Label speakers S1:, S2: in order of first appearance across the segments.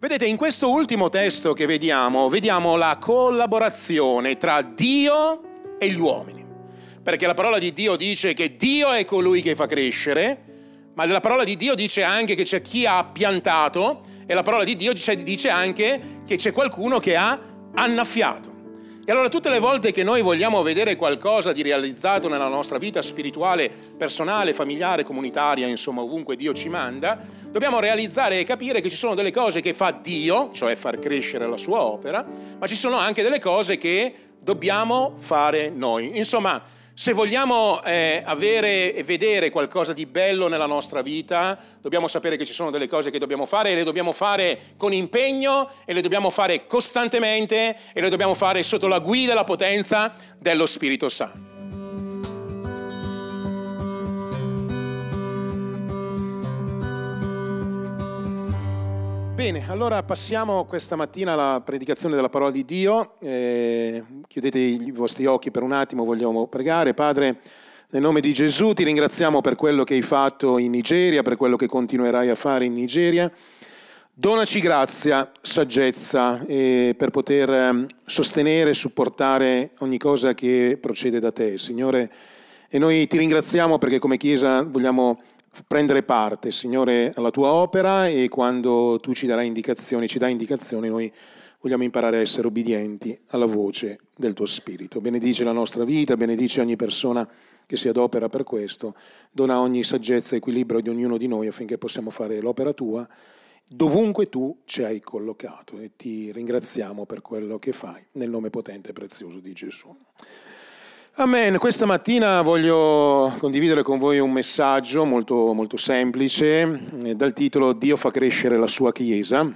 S1: Vedete, in questo ultimo testo che vediamo, vediamo la collaborazione tra Dio e gli uomini. Perché la parola di Dio dice che Dio è colui che fa crescere, ma la parola di Dio dice anche che c'è chi ha piantato e la parola di Dio dice anche che c'è qualcuno che ha annaffiato. E allora tutte le volte che noi vogliamo vedere qualcosa di realizzato nella nostra vita spirituale, personale, familiare, comunitaria, insomma ovunque Dio ci manda, dobbiamo realizzare e capire che ci sono delle cose che fa Dio, cioè far crescere la sua opera, ma ci sono anche delle cose che dobbiamo fare noi. Insomma, se vogliamo eh, avere e vedere qualcosa di bello nella nostra vita, dobbiamo sapere che ci sono delle cose che dobbiamo fare e le dobbiamo fare con impegno e le dobbiamo fare costantemente e le dobbiamo fare sotto la guida e la potenza dello Spirito Santo. Bene, allora passiamo questa mattina alla predicazione della parola di Dio. Eh, chiudete i vostri occhi per un attimo, vogliamo pregare. Padre, nel nome di Gesù ti ringraziamo per quello che hai fatto in Nigeria, per quello che continuerai a fare in Nigeria. Donaci grazia, saggezza eh, per poter ehm, sostenere e supportare ogni cosa che procede da te, Signore. E noi ti ringraziamo perché come Chiesa vogliamo prendere parte, Signore, alla tua opera e quando tu ci darai indicazioni, ci dai indicazioni, noi vogliamo imparare a essere obbedienti alla voce del tuo Spirito. Benedice la nostra vita, benedice ogni persona che si adopera per questo, dona ogni saggezza e equilibrio di ognuno di noi affinché possiamo fare l'opera tua dovunque tu ci hai collocato e ti ringraziamo per quello che fai, nel nome potente e prezioso di Gesù. Amen. Questa mattina voglio condividere con voi un messaggio molto, molto semplice eh, dal titolo Dio fa crescere la sua Chiesa.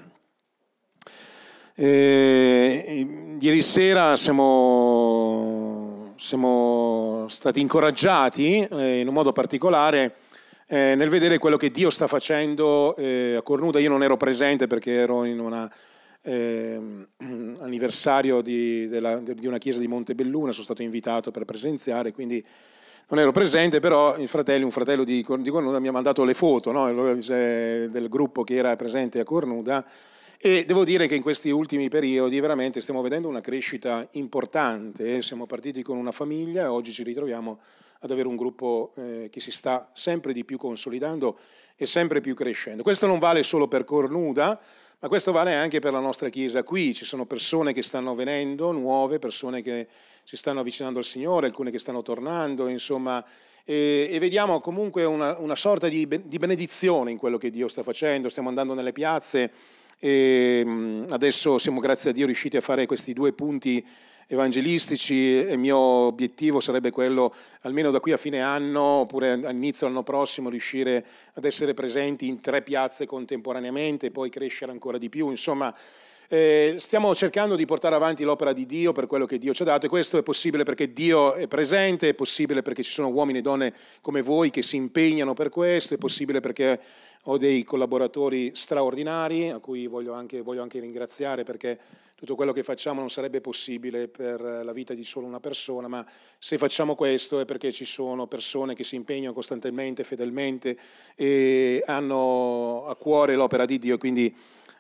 S1: Eh, ieri sera siamo, siamo stati incoraggiati eh, in un modo particolare eh, nel vedere quello che Dio sta facendo eh, a Cornuda. Io non ero presente perché ero in una eh, anniversario di, della, di, una chiesa di Montebelluna, sono stato invitato per presenziare, quindi non ero presente, però fratello, un fratello di, di Cornuda mi ha mandato le foto no? del gruppo che era presente a Cornuda e devo dire che in questi ultimi periodi veramente stiamo vedendo una crescita importante, siamo partiti con una famiglia e oggi ci ritroviamo ad avere un gruppo eh, che si sta sempre di più consolidando e sempre più crescendo. Questo non vale solo per Cornuda, ma questo vale anche per la nostra Chiesa. Qui, ci sono persone che stanno venendo, nuove, persone che si stanno avvicinando al Signore, alcune che stanno tornando, insomma, e, e vediamo comunque una, una sorta di, di, benedizione in quello che Dio sta facendo, stiamo andando nelle piazze e adesso siamo grazie a Dio riusciti a fare questi due punti evangelistici e il mio obiettivo sarebbe quello, almeno da qui a fine anno oppure all'inizio dell'anno prossimo, riuscire ad essere presenti in tre piazze contemporaneamente e poi crescere ancora di più. Insomma, eh, stiamo cercando di portare avanti l'opera di Dio per quello che Dio ci ha dato e questo è possibile perché Dio è presente, è possibile perché ci sono uomini e donne come voi che si impegnano per questo, è possibile perché ho dei collaboratori straordinari a cui voglio anche, voglio anche ringraziare perché tutto quello che facciamo non sarebbe possibile per la vita di solo una persona, ma se facciamo questo è perché ci sono persone che si impegnano costantemente, fedelmente e hanno a cuore l'opera di Dio, quindi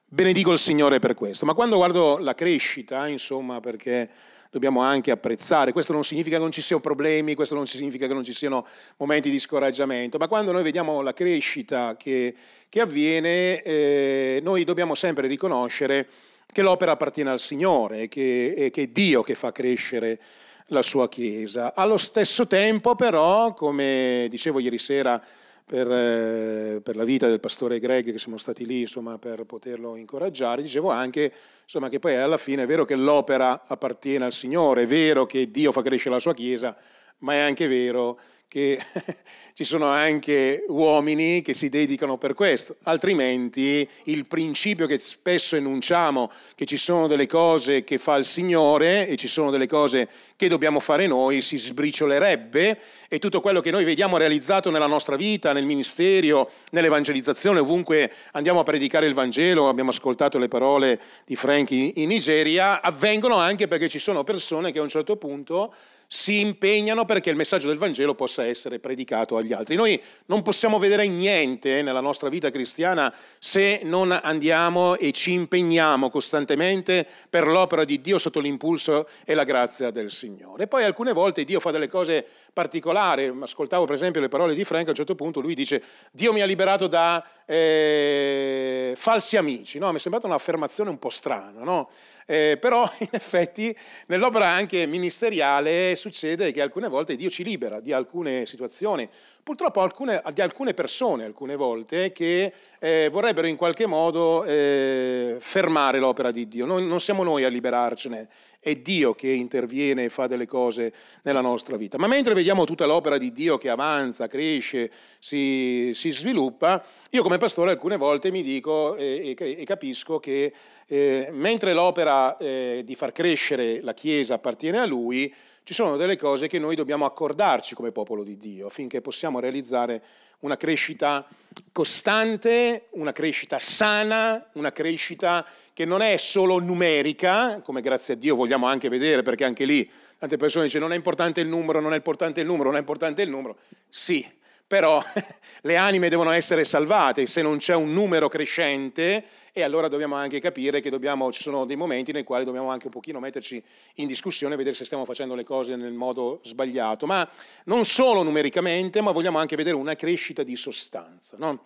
S1: benedico il Signore per questo. Ma quando guardo la crescita, insomma, perché dobbiamo anche apprezzare. Questo non significa che non ci siano problemi, questo non significa che non ci siano momenti di scoraggiamento, ma quando noi vediamo la crescita che, che avviene, eh, noi dobbiamo sempre riconoscere che l'opera appartiene al Signore che, e che è Dio che fa crescere la sua Chiesa. Allo stesso tempo però, come dicevo ieri sera per, eh, per, la vita del pastore Greg che siamo stati lì insomma, per poterlo incoraggiare, dicevo anche insomma, che poi alla fine è vero che l'opera appartiene al Signore, è vero che Dio fa crescere la sua Chiesa, ma è anche vero che ci sono anche uomini che si dedicano per questo, altrimenti il principio che spesso enunciamo, che ci sono delle cose che fa il Signore e ci sono delle cose che dobbiamo fare noi, si sbriciolerebbe e tutto quello che noi vediamo realizzato nella nostra vita, nel ministero, nell'evangelizzazione, ovunque andiamo a predicare il Vangelo, abbiamo ascoltato le parole di Frank in Nigeria, avvengono anche perché ci sono persone che a un certo punto si impegnano perché il messaggio del Vangelo possa essere predicato agli altri. Noi non possiamo vedere niente nella nostra vita cristiana se non andiamo e ci impegniamo costantemente per l'opera di Dio sotto l'impulso e la grazia del Signore. E poi alcune volte Dio fa delle cose particolari, ascoltavo per esempio le parole di Frank, a un certo punto lui dice Dio mi ha liberato da eh, falsi amici, no? mi è sembrata un'affermazione un po' strana, no? Eh, però in effetti nell'opera anche ministeriale succede che alcune volte Dio ci libera di alcune situazioni, purtroppo alcune, di alcune persone alcune volte che eh, vorrebbero in qualche modo eh, fermare l'opera di Dio. Non, non siamo noi a liberarcene, è Dio che interviene e fa delle cose nella nostra vita. Ma mentre vediamo tutta l'opera di Dio che avanza, cresce, si, si sviluppa, io come pastore alcune volte mi dico e, e, e capisco che eh, mentre l'opera eh, di far crescere la Chiesa appartiene a Lui, ci sono delle cose che noi dobbiamo accordarci come popolo di Dio affinché possiamo realizzare una crescita costante, una crescita sana, una crescita che non è solo numerica, come grazie a Dio vogliamo anche vedere, perché anche lì tante persone dicono non è importante il numero, non è importante il numero, non è importante il numero. Sì, però le anime devono essere salvate, se non c'è un numero crescente e allora dobbiamo anche capire che dobbiamo, ci sono dei momenti nei quali dobbiamo anche un pochino metterci in discussione vedere se stiamo facendo le cose nel modo sbagliato, ma non solo numericamente, ma vogliamo anche vedere una crescita di sostanza. No?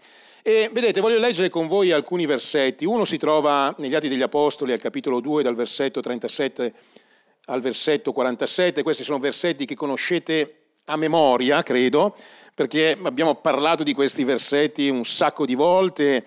S1: E vedete, voglio leggere con voi alcuni versetti. Uno si trova negli Atti degli Apostoli al capitolo 2 dal versetto 37 al versetto 47, questi sono versetti che conoscete a memoria, credo, perché abbiamo parlato di questi versetti un sacco di volte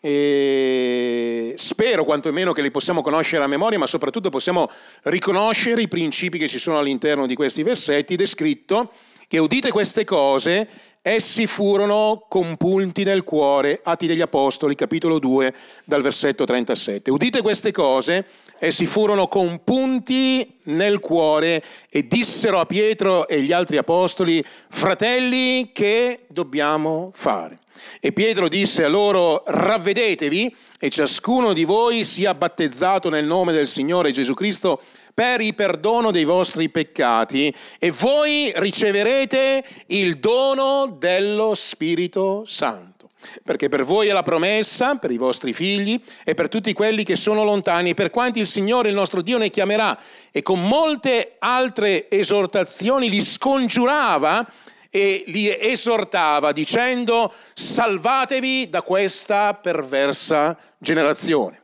S1: e spero quantomeno che li possiamo conoscere a memoria, ma soprattutto possiamo riconoscere i principi che ci sono all'interno di questi versetti è scritto che udite queste cose, essi furono compunti nel cuore, Atti degli Apostoli, capitolo 2, dal versetto 37. Udite queste cose, essi furono compunti nel cuore e dissero a Pietro e gli altri apostoli, fratelli, che dobbiamo fare? E Pietro disse a loro, ravvedetevi e ciascuno di voi sia battezzato nel nome del Signore Gesù Cristo per il perdono dei vostri peccati e voi riceverete il dono dello Spirito Santo. Perché per voi è la promessa, per i vostri figli e per tutti quelli che sono lontani, per quanti il Signore, il nostro Dio, ne chiamerà. E con molte altre esortazioni li scongiurava e li esortava dicendo salvatevi da questa perversa generazione.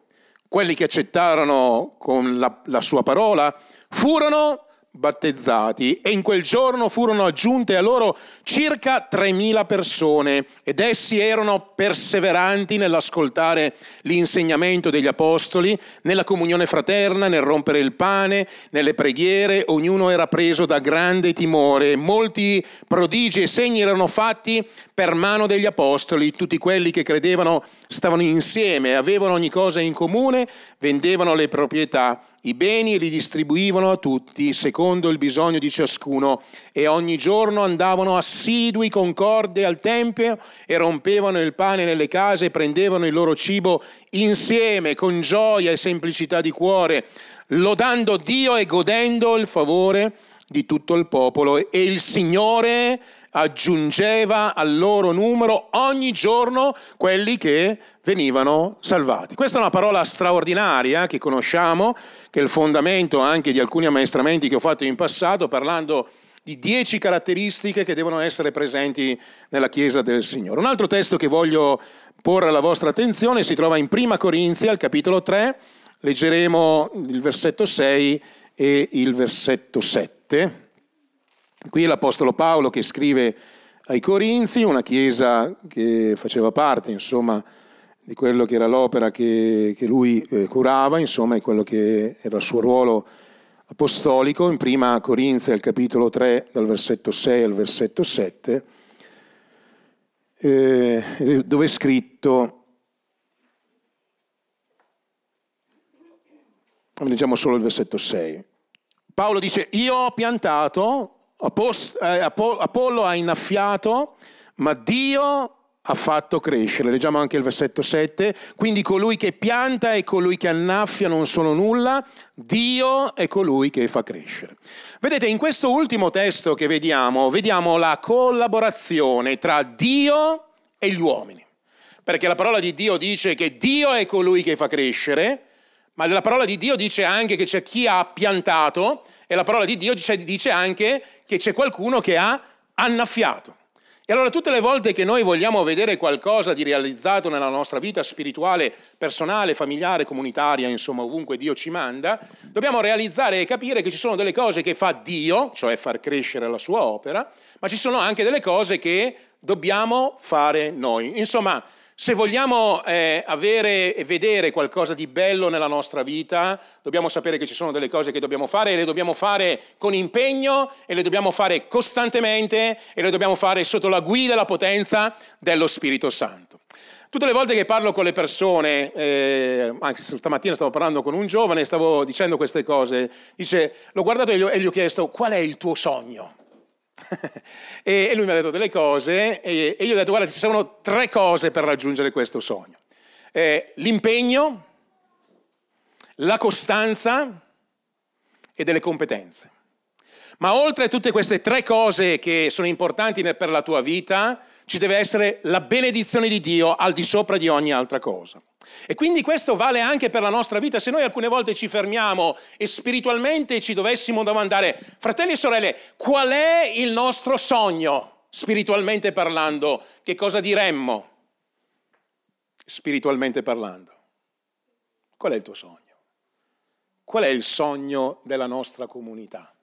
S1: Quelli che accettarono con la, la sua parola furono battezzati e in quel giorno furono aggiunte a loro circa 3.000 persone ed essi erano perseveranti nell'ascoltare l'insegnamento degli apostoli, nella comunione fraterna, nel rompere il pane, nelle preghiere, ognuno era preso da grande timore. Molti prodigi e segni erano fatti per mano degli apostoli, tutti quelli che credevano stavano insieme, avevano ogni cosa in comune, vendevano le proprietà i beni li distribuivano a tutti secondo il bisogno di ciascuno e ogni giorno andavano assidui concorde al Tempio e rompevano il pane nelle case e prendevano il loro cibo insieme con gioia e semplicità di cuore, lodando Dio e godendo il favore di tutto il popolo. E il Signore aggiungeva al loro numero ogni giorno quelli che venivano salvati. Questa è una parola straordinaria che conosciamo, che è il fondamento anche di alcuni ammaestramenti che ho fatto in passato, parlando di dieci caratteristiche che devono essere presenti nella Chiesa del Signore. Un altro testo che voglio porre alla vostra attenzione si trova in Prima Corinzi, al capitolo 3, leggeremo il versetto 6 e il versetto 7. Qui l'Apostolo Paolo che scrive ai Corinzi, una chiesa che faceva parte, insomma, di quello che era l'opera che, che lui eh, curava, insomma, e quello che era il suo ruolo apostolico, in prima Corinzi al capitolo 3, dal versetto 6 al versetto 7, eh, dove è scritto, leggiamo solo il versetto 6. Paolo dice, io ho piantato, eh, Apollo ha innaffiato, ma Dio ha fatto crescere. Leggiamo anche il versetto 7. Quindi colui che pianta e colui che annaffia non sono nulla, Dio è colui che fa crescere. Vedete, in questo ultimo testo che vediamo, vediamo la collaborazione tra Dio e gli uomini. Perché la parola di Dio dice che Dio è colui che fa crescere, ma la parola di Dio dice anche che c'è chi ha piantato e la parola di Dio dice anche che c'è qualcuno che ha annaffiato. E allora tutte le volte che noi vogliamo vedere qualcosa di realizzato nella nostra vita spirituale, personale, familiare, comunitaria, insomma ovunque Dio ci manda, dobbiamo realizzare e capire che ci sono delle cose che fa Dio, cioè far crescere la sua opera, ma ci sono anche delle cose che dobbiamo fare noi. Insomma, se vogliamo eh, avere e vedere qualcosa di bello nella nostra vita, dobbiamo sapere che ci sono delle cose che dobbiamo fare e le dobbiamo fare con impegno e le dobbiamo fare costantemente e le dobbiamo fare sotto la guida e la potenza dello Spirito Santo. Tutte le volte che parlo con le persone, eh, anche stamattina stavo parlando con un giovane, stavo dicendo queste cose, dice, l'ho guardato e gli ho, e gli ho chiesto qual è il tuo sogno? e, lui mi ha detto delle cose e, io ho detto guarda ci sono tre cose per raggiungere questo sogno. Eh, l'impegno, la costanza e delle competenze. Ma oltre a tutte queste tre cose che sono importanti per la tua vita, ci deve essere la benedizione di Dio al di sopra di ogni altra cosa. E quindi questo vale anche per la nostra vita. Se noi alcune volte ci fermiamo e spiritualmente ci dovessimo domandare, fratelli e sorelle, qual è il nostro sogno, spiritualmente parlando, che cosa diremmo? Spiritualmente parlando. Qual è il tuo sogno? Qual è il sogno della nostra comunità?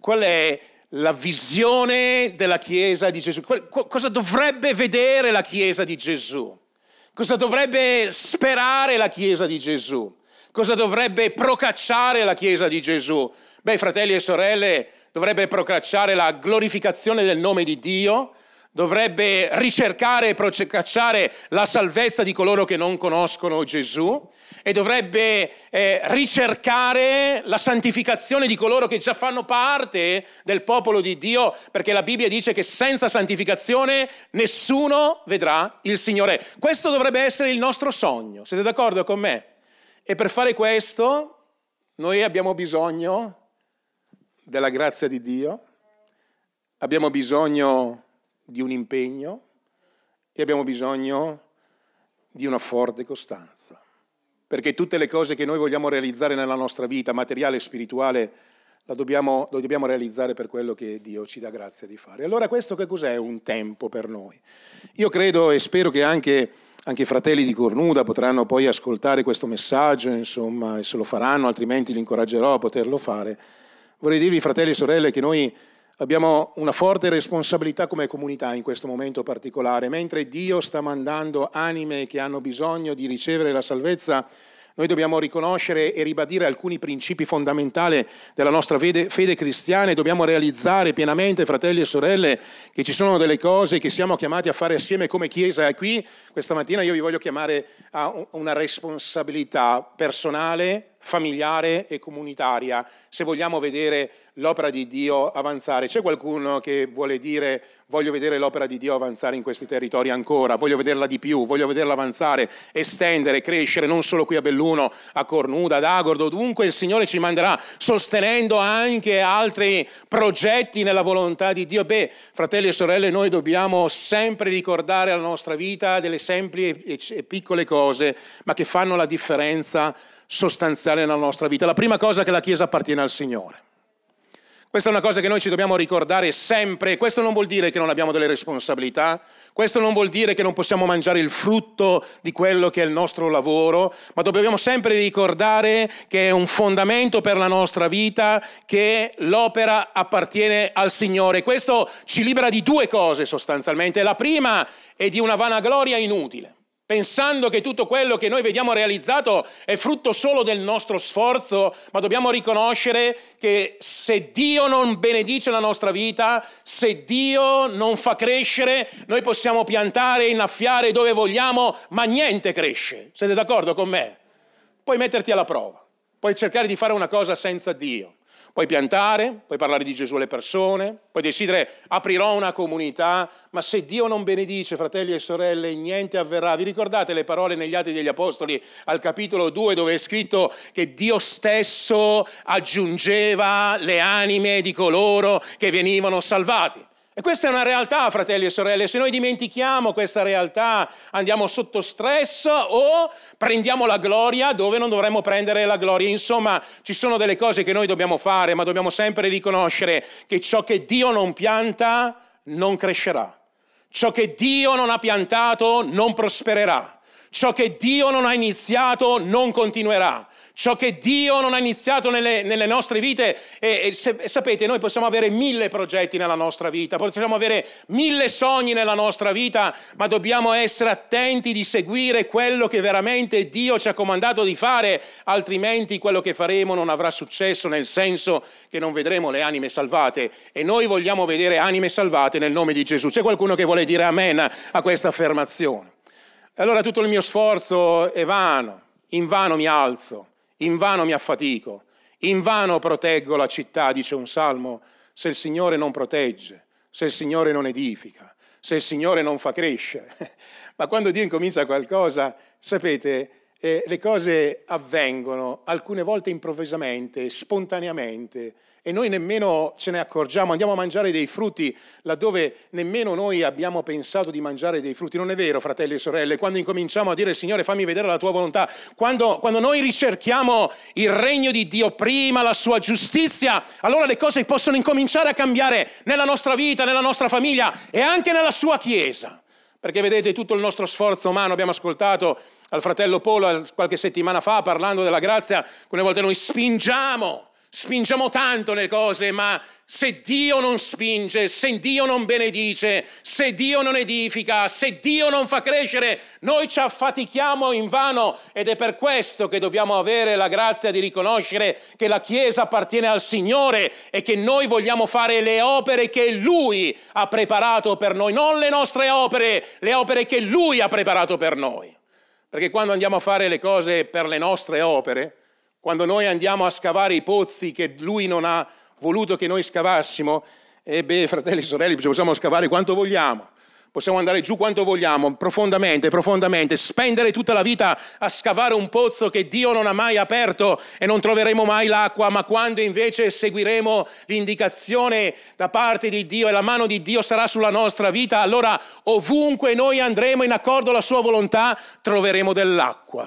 S1: Qual è la visione della Chiesa di Gesù? Cosa dovrebbe vedere la Chiesa di Gesù? Cosa dovrebbe sperare la Chiesa di Gesù? Cosa dovrebbe procacciare la Chiesa di Gesù? Beh, fratelli e sorelle, dovrebbe procacciare la glorificazione del nome di Dio, dovrebbe ricercare e procacciare la salvezza di coloro che non conoscono Gesù e dovrebbe eh, ricercare la santificazione di coloro che già fanno parte del popolo di Dio, perché la Bibbia dice che senza santificazione nessuno vedrà il Signore. Questo dovrebbe essere il nostro sogno, siete d'accordo con me? E per fare questo noi abbiamo bisogno della grazia di Dio, abbiamo bisogno di un impegno e abbiamo bisogno di una forte costanza perché tutte le cose che noi vogliamo realizzare nella nostra vita, materiale e spirituale, lo dobbiamo, lo dobbiamo realizzare per quello che Dio ci dà grazia di fare. Allora questo che cos'è un tempo per noi? Io credo e spero che anche, anche i fratelli di Cornuda potranno poi ascoltare questo messaggio, insomma, e se lo faranno, altrimenti li incoraggerò a poterlo fare. Vorrei dirvi, fratelli e sorelle, che noi Abbiamo una forte responsabilità come comunità in questo momento particolare. Mentre Dio sta mandando anime che hanno bisogno di ricevere la salvezza, noi dobbiamo riconoscere e ribadire alcuni principi fondamentali della nostra fede, cristiana e dobbiamo realizzare pienamente, fratelli e sorelle, che ci sono delle cose che siamo chiamati a fare assieme come Chiesa. E qui questa mattina io vi voglio chiamare a una responsabilità personale, familiare e comunitaria se vogliamo vedere l'opera di Dio avanzare. C'è qualcuno che vuole dire voglio vedere l'opera di Dio avanzare in questi territori ancora, voglio vederla di più, voglio vederla avanzare, estendere, crescere, non solo qui a Belluno, a Cornuda, ad Agordo, dunque il Signore ci manderà sostenendo anche altri progetti nella volontà di Dio. Beh, fratelli e sorelle, noi dobbiamo sempre ricordare alla nostra vita delle semplici e piccole cose, ma che fanno la differenza sostanziale nella nostra vita. La prima cosa è che la Chiesa appartiene al Signore. Questa è una cosa che noi ci dobbiamo ricordare sempre. Questo non vuol dire che non abbiamo delle responsabilità, questo non vuol dire che non possiamo mangiare il frutto di quello che è il nostro lavoro, ma dobbiamo sempre ricordare che è un fondamento per la nostra vita che l'opera appartiene al Signore. Questo ci libera di due cose sostanzialmente. La prima è di una vanagloria inutile pensando che tutto quello che noi vediamo realizzato è frutto solo del nostro sforzo, ma dobbiamo riconoscere che se Dio non benedice la nostra vita, se Dio non fa crescere, noi possiamo piantare innaffiare dove vogliamo, ma niente cresce. Siete d'accordo con me? Puoi metterti alla prova, puoi cercare di fare una cosa senza Dio. Puoi piantare, puoi parlare di Gesù alle persone, puoi decidere aprirò una comunità, ma se Dio non benedice, fratelli e sorelle, niente avverrà. Vi ricordate le parole negli Atti degli Apostoli al capitolo 2 dove è scritto che Dio stesso aggiungeva le anime di coloro che venivano salvati? E questa è una realtà, fratelli e sorelle. Se noi dimentichiamo questa realtà, andiamo sotto stress o prendiamo la gloria dove non dovremmo prendere la gloria. Insomma, ci sono delle cose che noi dobbiamo fare, ma dobbiamo sempre riconoscere che ciò che Dio non pianta non crescerà. Ciò che Dio non ha piantato non prospererà. Ciò che Dio non ha iniziato non continuerà ciò che Dio non ha iniziato nelle, nelle nostre vite. E, e, se, e, sapete, noi possiamo avere mille progetti nella nostra vita, possiamo avere mille sogni nella nostra vita, ma dobbiamo essere attenti di seguire quello che veramente Dio ci ha comandato di fare, altrimenti quello che faremo non avrà successo, nel senso che non vedremo le anime salvate. E noi vogliamo vedere anime salvate nel nome di Gesù. C'è qualcuno che vuole dire amen a questa affermazione? Allora tutto il mio sforzo è vano, in vano mi alzo Invano mi affatico, invano proteggo la città, dice un salmo, se il Signore non protegge, se il Signore non edifica, se il Signore non fa crescere. Ma quando Dio incomincia qualcosa, sapete, eh, le cose avvengono alcune volte improvvisamente, spontaneamente, e noi nemmeno ce ne accorgiamo, andiamo a mangiare dei frutti laddove nemmeno noi abbiamo pensato di mangiare dei frutti. Non è vero, fratelli e sorelle, quando incominciamo a dire Signore fammi vedere la tua volontà, quando, quando noi ricerchiamo il regno di Dio prima, la sua giustizia, allora le cose possono incominciare a cambiare nella nostra vita, nella nostra famiglia e anche nella sua Chiesa. Perché vedete tutto il nostro sforzo umano, abbiamo ascoltato al fratello Polo qualche settimana fa parlando della grazia, alcune volte noi spingiamo Spingiamo tanto le cose, ma se Dio non spinge, se Dio non benedice, se Dio non edifica, se Dio non fa crescere, noi ci affatichiamo in vano ed è per questo che dobbiamo avere la grazia di riconoscere che la Chiesa appartiene al Signore e che noi vogliamo fare le opere che Lui ha preparato per noi, non le nostre opere, le opere che Lui ha preparato per noi. Perché quando andiamo a fare le cose per le nostre opere, quando noi andiamo a scavare i pozzi che lui non ha voluto che noi scavassimo, e beh, fratelli e sorelle, possiamo scavare quanto vogliamo. Possiamo andare giù quanto vogliamo, profondamente, profondamente, spendere tutta la vita a scavare un pozzo che Dio non ha mai aperto e non troveremo mai l'acqua, ma quando invece seguiremo l'indicazione da parte di Dio e la mano di Dio sarà sulla nostra vita, allora ovunque noi andremo in accordo alla sua volontà, troveremo dell'acqua.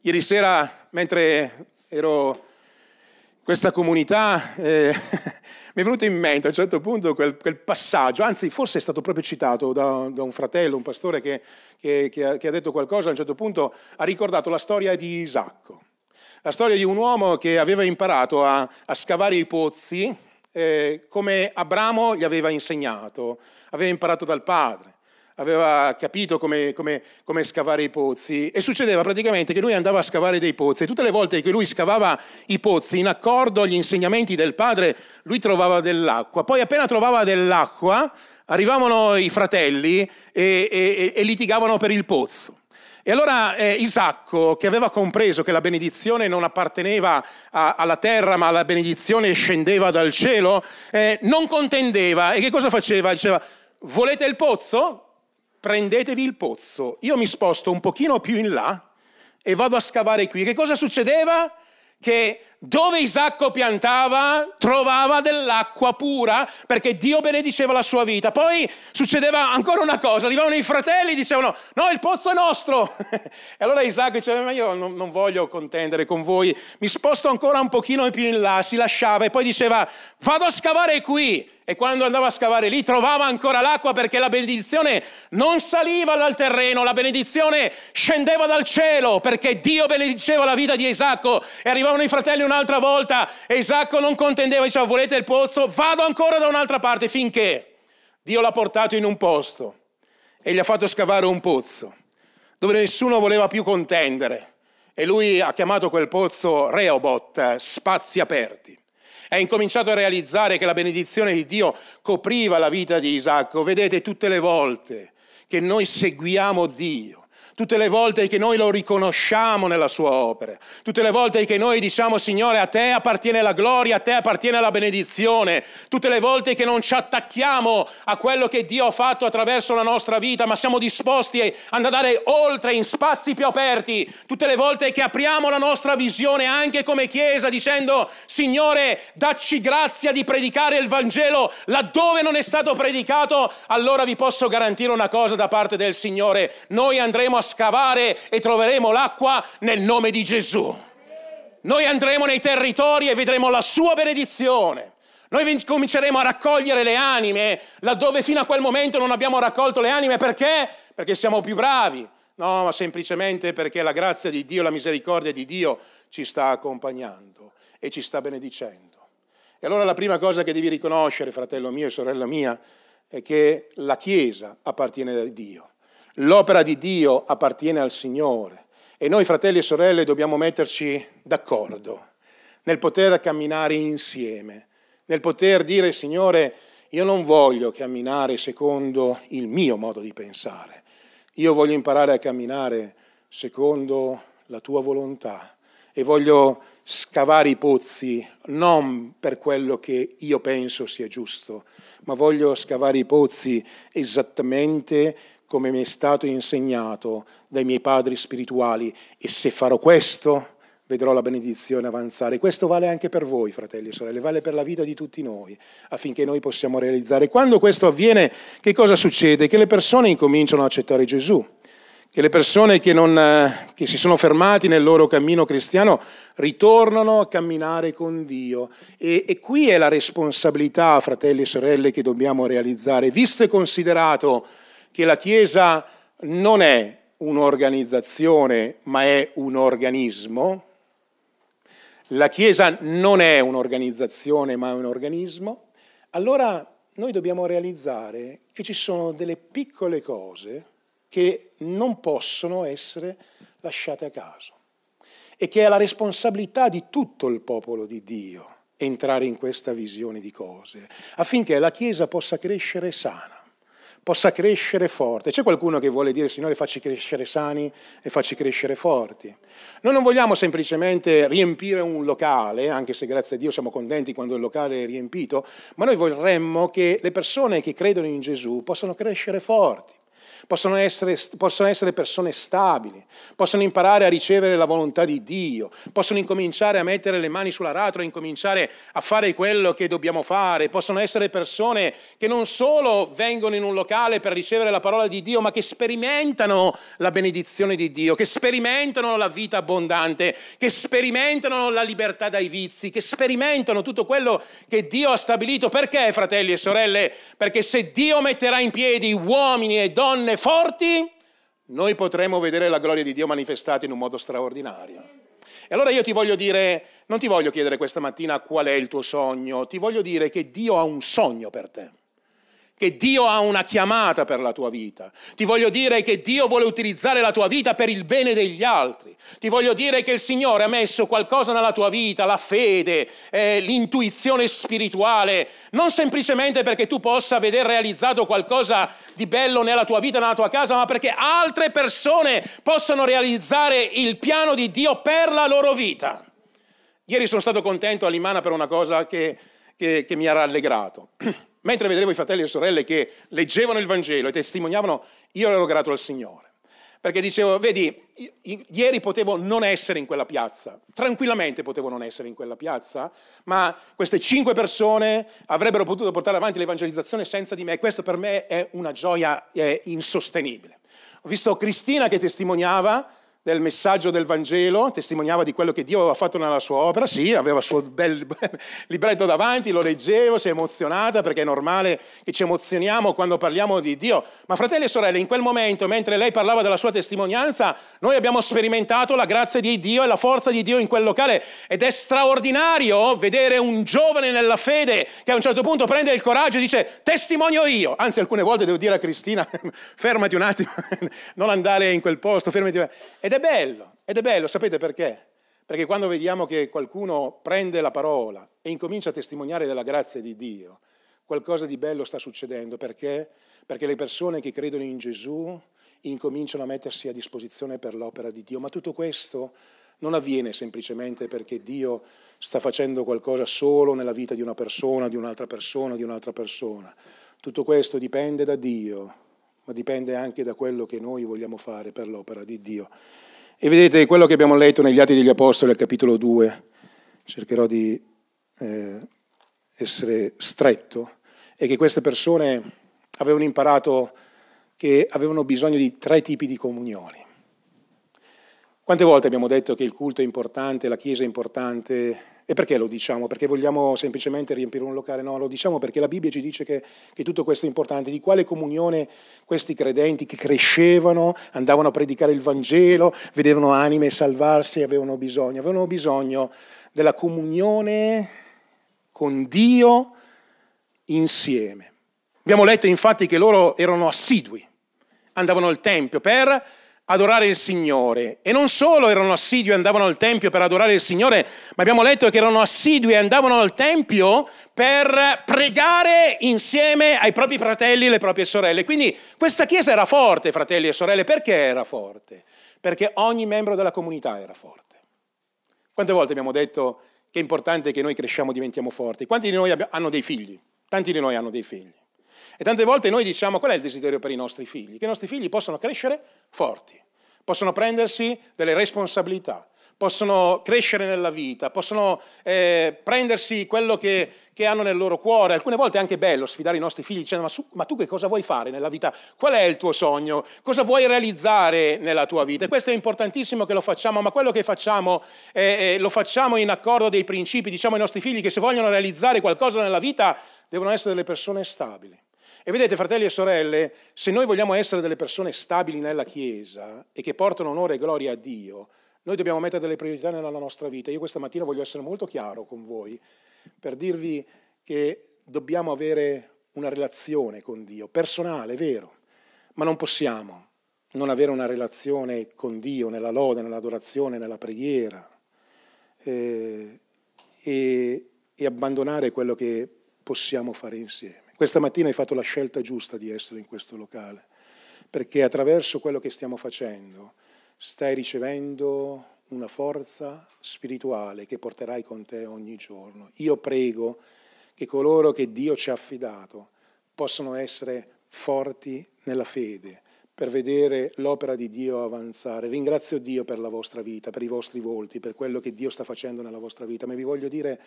S1: Ieri sera, mentre ero in questa comunità, eh, mi è venuto in mente a un certo punto quel, quel passaggio, anzi forse è stato proprio citato da, da un fratello, un pastore che, che, che, ha, che, ha, detto qualcosa, a un certo punto ha ricordato la storia di Isacco, la storia di un uomo che aveva imparato a, a scavare i pozzi eh, come Abramo gli aveva insegnato, aveva imparato dal padre aveva capito come, come, come, scavare i pozzi e succedeva praticamente che lui andava a scavare dei pozzi e tutte le volte che lui scavava i pozzi in accordo agli insegnamenti del padre lui trovava dell'acqua poi appena trovava dell'acqua arrivavano i fratelli e, e, e litigavano per il pozzo e allora eh, Isacco, che aveva compreso che la benedizione non apparteneva a, alla terra, ma la benedizione scendeva dal cielo, eh, non contendeva. E che cosa faceva? Diceva, volete il pozzo? Prendetevi il pozzo, io mi sposto un pochino più in là e vado a scavare qui. Che cosa succedeva? Che dove Isacco piantava trovava dell'acqua pura perché Dio benediceva la sua vita. Poi succedeva ancora una cosa, arrivavano i fratelli e dicevano no il pozzo è nostro. e allora Isacco diceva ma io non, non, voglio contendere con voi, mi sposto ancora un pochino più in là, si lasciava e poi diceva vado a scavare qui. E quando andava a scavare lì trovava ancora l'acqua perché la benedizione non saliva dal terreno, la benedizione scendeva dal cielo perché Dio benediceva la vita di Isacco e arrivavano i fratelli un'altra volta e Isacco non contendeva, diceva volete il pozzo? Vado ancora da un'altra parte finché Dio l'ha portato in un posto e gli ha fatto scavare un pozzo dove nessuno voleva più contendere e lui ha chiamato quel pozzo Reobot, spazi aperti. Ha incominciato a realizzare che la benedizione di Dio copriva la vita di Isacco. Vedete tutte le volte che noi seguiamo Dio, tutte le volte che noi lo riconosciamo nella sua opera, tutte le volte che noi diciamo Signore a te appartiene la gloria, a te appartiene la benedizione, tutte le volte che non ci attacchiamo a quello che Dio ha fatto attraverso la nostra vita, ma siamo disposti ad andare oltre in spazi più aperti, tutte le volte che apriamo la nostra visione anche come Chiesa dicendo Signore dacci grazia di predicare il Vangelo laddove non è stato predicato, allora vi posso garantire una cosa da parte del Signore, noi andremo a scavare e troveremo l'acqua nel nome di Gesù. Noi andremo nei territori e vedremo la sua benedizione. Noi cominceremo a raccogliere le anime laddove fino a quel momento non abbiamo raccolto le anime perché? Perché siamo più bravi. No, ma semplicemente perché la grazia di Dio, la misericordia di Dio ci sta accompagnando e ci sta benedicendo. E allora la prima cosa che devi riconoscere, fratello mio e sorella mia, è che la Chiesa appartiene a Dio. L'opera di Dio appartiene al Signore e noi fratelli e sorelle dobbiamo metterci d'accordo nel poter camminare insieme, nel poter dire Signore, io non voglio camminare secondo il mio modo di pensare, io voglio imparare a camminare secondo la tua volontà e voglio scavare i pozzi non per quello che io penso sia giusto, ma voglio scavare i pozzi esattamente come mi è stato insegnato dai miei padri spirituali e se farò questo vedrò la benedizione avanzare. Questo vale anche per voi, fratelli e sorelle, vale per la vita di tutti noi, affinché noi possiamo realizzare. Quando questo avviene, che cosa succede? Che le persone incominciano ad accettare Gesù, che le persone che, non, che si sono fermati nel loro cammino cristiano ritornano a camminare con Dio. E, e qui è la responsabilità, fratelli e sorelle, che dobbiamo realizzare, visto e considerato che la Chiesa non è un'organizzazione, ma è un organismo. La Chiesa non è un'organizzazione, ma è un organismo. Allora noi dobbiamo realizzare che ci sono delle piccole cose che non possono essere lasciate a caso e che è la responsabilità di tutto il popolo di Dio entrare in questa visione di cose, affinché la Chiesa possa crescere sana possa crescere forte. C'è qualcuno che vuole dire, Signore, facci crescere sani e facci crescere forti. Noi non vogliamo semplicemente riempire un locale, anche se grazie a Dio siamo contenti quando il locale è riempito, ma noi vorremmo che le persone che credono in Gesù possano crescere forti possono essere, possono essere persone stabili, possono imparare a ricevere la volontà di Dio, possono incominciare a mettere le mani sull'aratro incominciare a fare quello che dobbiamo fare, possono essere persone che non solo vengono in un locale per ricevere la parola di Dio, ma che sperimentano la benedizione di Dio, che sperimentano la vita abbondante, che sperimentano la libertà dai vizi, che sperimentano tutto quello che Dio ha stabilito. Perché, fratelli e sorelle? Perché se Dio metterà in piedi uomini e donne donne forti, noi potremo vedere la gloria di Dio manifestata in un modo straordinario. E allora io ti voglio dire, non ti voglio chiedere questa mattina qual è il tuo sogno, ti voglio dire che Dio ha un sogno per te che Dio ha una chiamata per la tua vita. Ti voglio dire che Dio vuole utilizzare la tua vita per il bene degli altri. Ti voglio dire che il Signore ha messo qualcosa nella tua vita, la fede, eh, l'intuizione spirituale, non semplicemente perché tu possa vedere realizzato qualcosa di bello nella tua vita, nella tua casa, ma perché altre persone possano realizzare il piano di Dio per la loro vita. Ieri sono stato contento all'Imana per una cosa che, che, che mi ha rallegrato. Mentre vedevo i fratelli e le sorelle che leggevano il Vangelo e testimoniavano, io ero grato al Signore. Perché dicevo, vedi, ieri potevo non essere in quella piazza, tranquillamente potevo non essere in quella piazza, ma queste cinque persone avrebbero potuto portare avanti l'evangelizzazione senza di me e questo per me è una gioia insostenibile. Ho visto Cristina che testimoniava, del messaggio del Vangelo, testimoniava di quello che Dio aveva fatto nella sua opera, sì, aveva il suo bel libretto davanti, lo leggevo, si è emozionata perché è normale che ci emozioniamo quando parliamo di Dio. Ma fratelli e sorelle, in quel momento, mentre lei parlava della sua testimonianza, noi abbiamo sperimentato la grazia di Dio e la forza di Dio in quel locale ed è straordinario vedere un giovane nella fede che a un certo punto prende il coraggio e dice testimonio io, anzi alcune volte devo dire a Cristina fermati un attimo, non andare in quel posto, fermati. Ed ed è bello, ed è bello, sapete perché? Perché quando vediamo che qualcuno prende la parola e incomincia a testimoniare della grazia di Dio, qualcosa di bello sta succedendo. Perché? Perché le persone che credono in Gesù incominciano a mettersi a disposizione per l'opera di Dio. Ma tutto questo non avviene semplicemente perché Dio sta facendo qualcosa solo nella vita di una persona, di un'altra persona, di un'altra persona. Tutto questo dipende da Dio, ma dipende anche da quello che noi vogliamo fare per l'opera di Dio. E vedete quello che abbiamo letto negli Atti degli Apostoli al capitolo 2, cercherò di eh, essere stretto, è che queste persone avevano imparato che avevano bisogno di tre tipi di comunioni. Quante volte abbiamo detto che il culto è importante, la Chiesa è importante, e perché lo diciamo? Perché vogliamo semplicemente riempire un locale? No, lo diciamo perché la Bibbia ci dice che, che, tutto questo è importante. Di quale comunione questi credenti che crescevano, andavano a predicare il Vangelo, vedevano anime salvarsi, avevano bisogno? Avevano bisogno della comunione con Dio insieme. Abbiamo letto infatti che loro erano assidui, andavano al Tempio per adorare il Signore. E non solo erano assidui e andavano al Tempio per adorare il Signore, ma abbiamo letto che erano assidui e andavano al Tempio per pregare insieme ai propri fratelli e alle proprie sorelle. Quindi questa chiesa era forte, fratelli e sorelle. Perché era forte? Perché ogni membro della comunità era forte. Quante volte abbiamo detto che è importante che noi cresciamo e diventiamo forti? Quanti di noi hanno dei figli? Tanti di noi hanno dei figli. E tante volte noi diciamo qual è il desiderio per i nostri figli? Che i nostri figli possano crescere forti, possono prendersi delle responsabilità, possono crescere nella vita, possono eh, prendersi quello che, che, hanno nel loro cuore. Alcune volte è anche bello sfidare i nostri figli dicendo ma, su, ma, tu che cosa vuoi fare nella vita? Qual è il tuo sogno? Cosa vuoi realizzare nella tua vita? E questo è importantissimo che lo facciamo, ma quello che facciamo eh, eh, lo facciamo in accordo dei principi. Diciamo ai nostri figli che se vogliono realizzare qualcosa nella vita devono essere delle persone stabili. E vedete, fratelli e sorelle, se noi vogliamo essere delle persone stabili nella Chiesa e che portano onore e gloria a Dio, noi dobbiamo mettere delle priorità nella nostra vita. Io questa mattina voglio essere molto chiaro con voi per dirvi che dobbiamo avere una relazione con Dio, personale, vero, ma non possiamo non avere una relazione con Dio nella lode, nell'adorazione, nella preghiera eh, e, e abbandonare quello che possiamo fare insieme. Questa mattina hai fatto la scelta giusta di essere in questo locale, perché attraverso quello che stiamo facendo stai ricevendo una forza spirituale che porterai con te ogni giorno. Io prego che coloro che Dio ci ha affidato possano essere forti nella fede per vedere l'opera di Dio avanzare. Ringrazio Dio per la vostra vita, per i vostri volti, per quello che Dio sta facendo nella vostra vita, ma vi voglio dire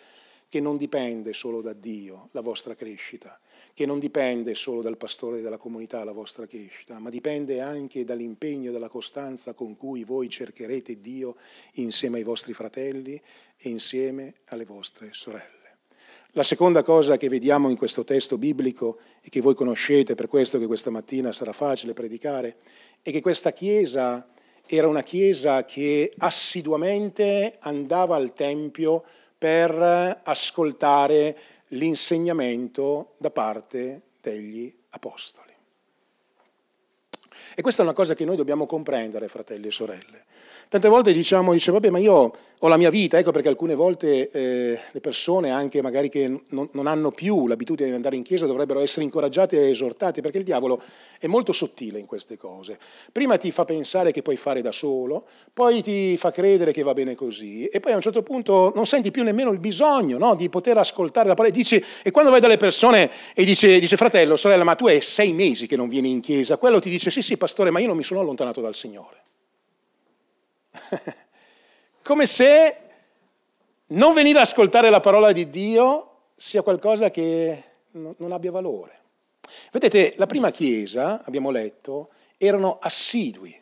S1: che non dipende solo da Dio la vostra crescita, che non dipende solo dal pastore della comunità la vostra crescita, ma dipende anche dall'impegno e dalla costanza con cui voi cercherete Dio insieme ai vostri fratelli e insieme alle vostre sorelle. La seconda cosa che vediamo in questo testo biblico e che voi conoscete, per questo che questa mattina sarà facile predicare, è che questa Chiesa era una Chiesa che assiduamente andava al Tempio per ascoltare l'insegnamento da parte degli apostoli. E questa è una cosa che noi dobbiamo comprendere, fratelli e sorelle. Tante volte diciamo, dice, vabbè, ma io ho la mia vita, ecco perché alcune volte eh, le persone, anche magari che non, non, hanno più l'abitudine di andare in chiesa, dovrebbero essere incoraggiate e esortate, perché il diavolo è molto sottile in queste cose. Prima ti fa pensare che puoi fare da solo, poi ti fa credere che va bene così, e poi a un certo punto non senti più nemmeno il bisogno no, di poter ascoltare la parola. E, dici, e quando vai dalle persone e dice, dice, fratello, sorella, ma tu è sei mesi che non vieni in chiesa, quello ti dice, sì, sì, pastore, ma io non mi sono allontanato dal Signore. Come se non venire ad ascoltare la parola di Dio sia qualcosa che non abbia valore. Vedete, la prima chiesa, abbiamo letto, erano assidui,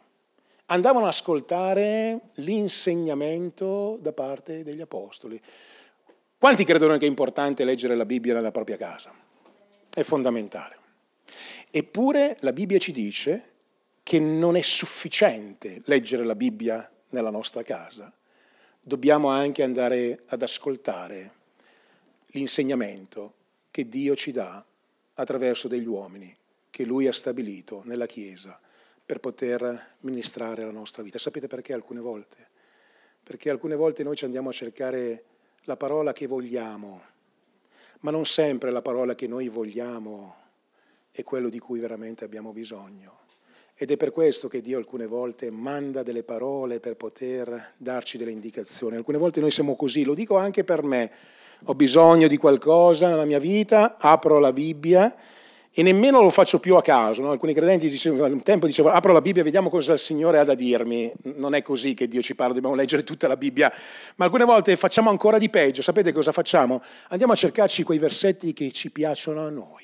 S1: andavano ad ascoltare l'insegnamento da parte degli apostoli. Quanti credono che è importante leggere la Bibbia nella propria casa? È fondamentale. Eppure la Bibbia ci dice che non è sufficiente leggere la Bibbia nella nostra casa, dobbiamo anche andare ad ascoltare l'insegnamento che Dio ci dà attraverso degli uomini che Lui ha stabilito nella Chiesa per poter ministrare la nostra vita. Sapete perché alcune volte? Perché alcune volte noi ci andiamo a cercare la parola che vogliamo, ma non sempre la parola che noi vogliamo è quello di cui veramente abbiamo bisogno. Ed è per questo che Dio alcune volte manda delle parole per poter darci delle indicazioni. Alcune volte noi siamo così, lo dico anche per me. Ho bisogno di qualcosa nella mia vita, apro la Bibbia e nemmeno lo faccio più a caso. No? Alcuni credenti dicevano, un tempo dicevano apro la Bibbia e vediamo cosa il Signore ha da dirmi. Non è così che Dio ci parla, dobbiamo leggere tutta la Bibbia, ma alcune volte facciamo ancora di peggio. Sapete cosa facciamo? Andiamo a cercarci quei versetti che ci piacciono a noi.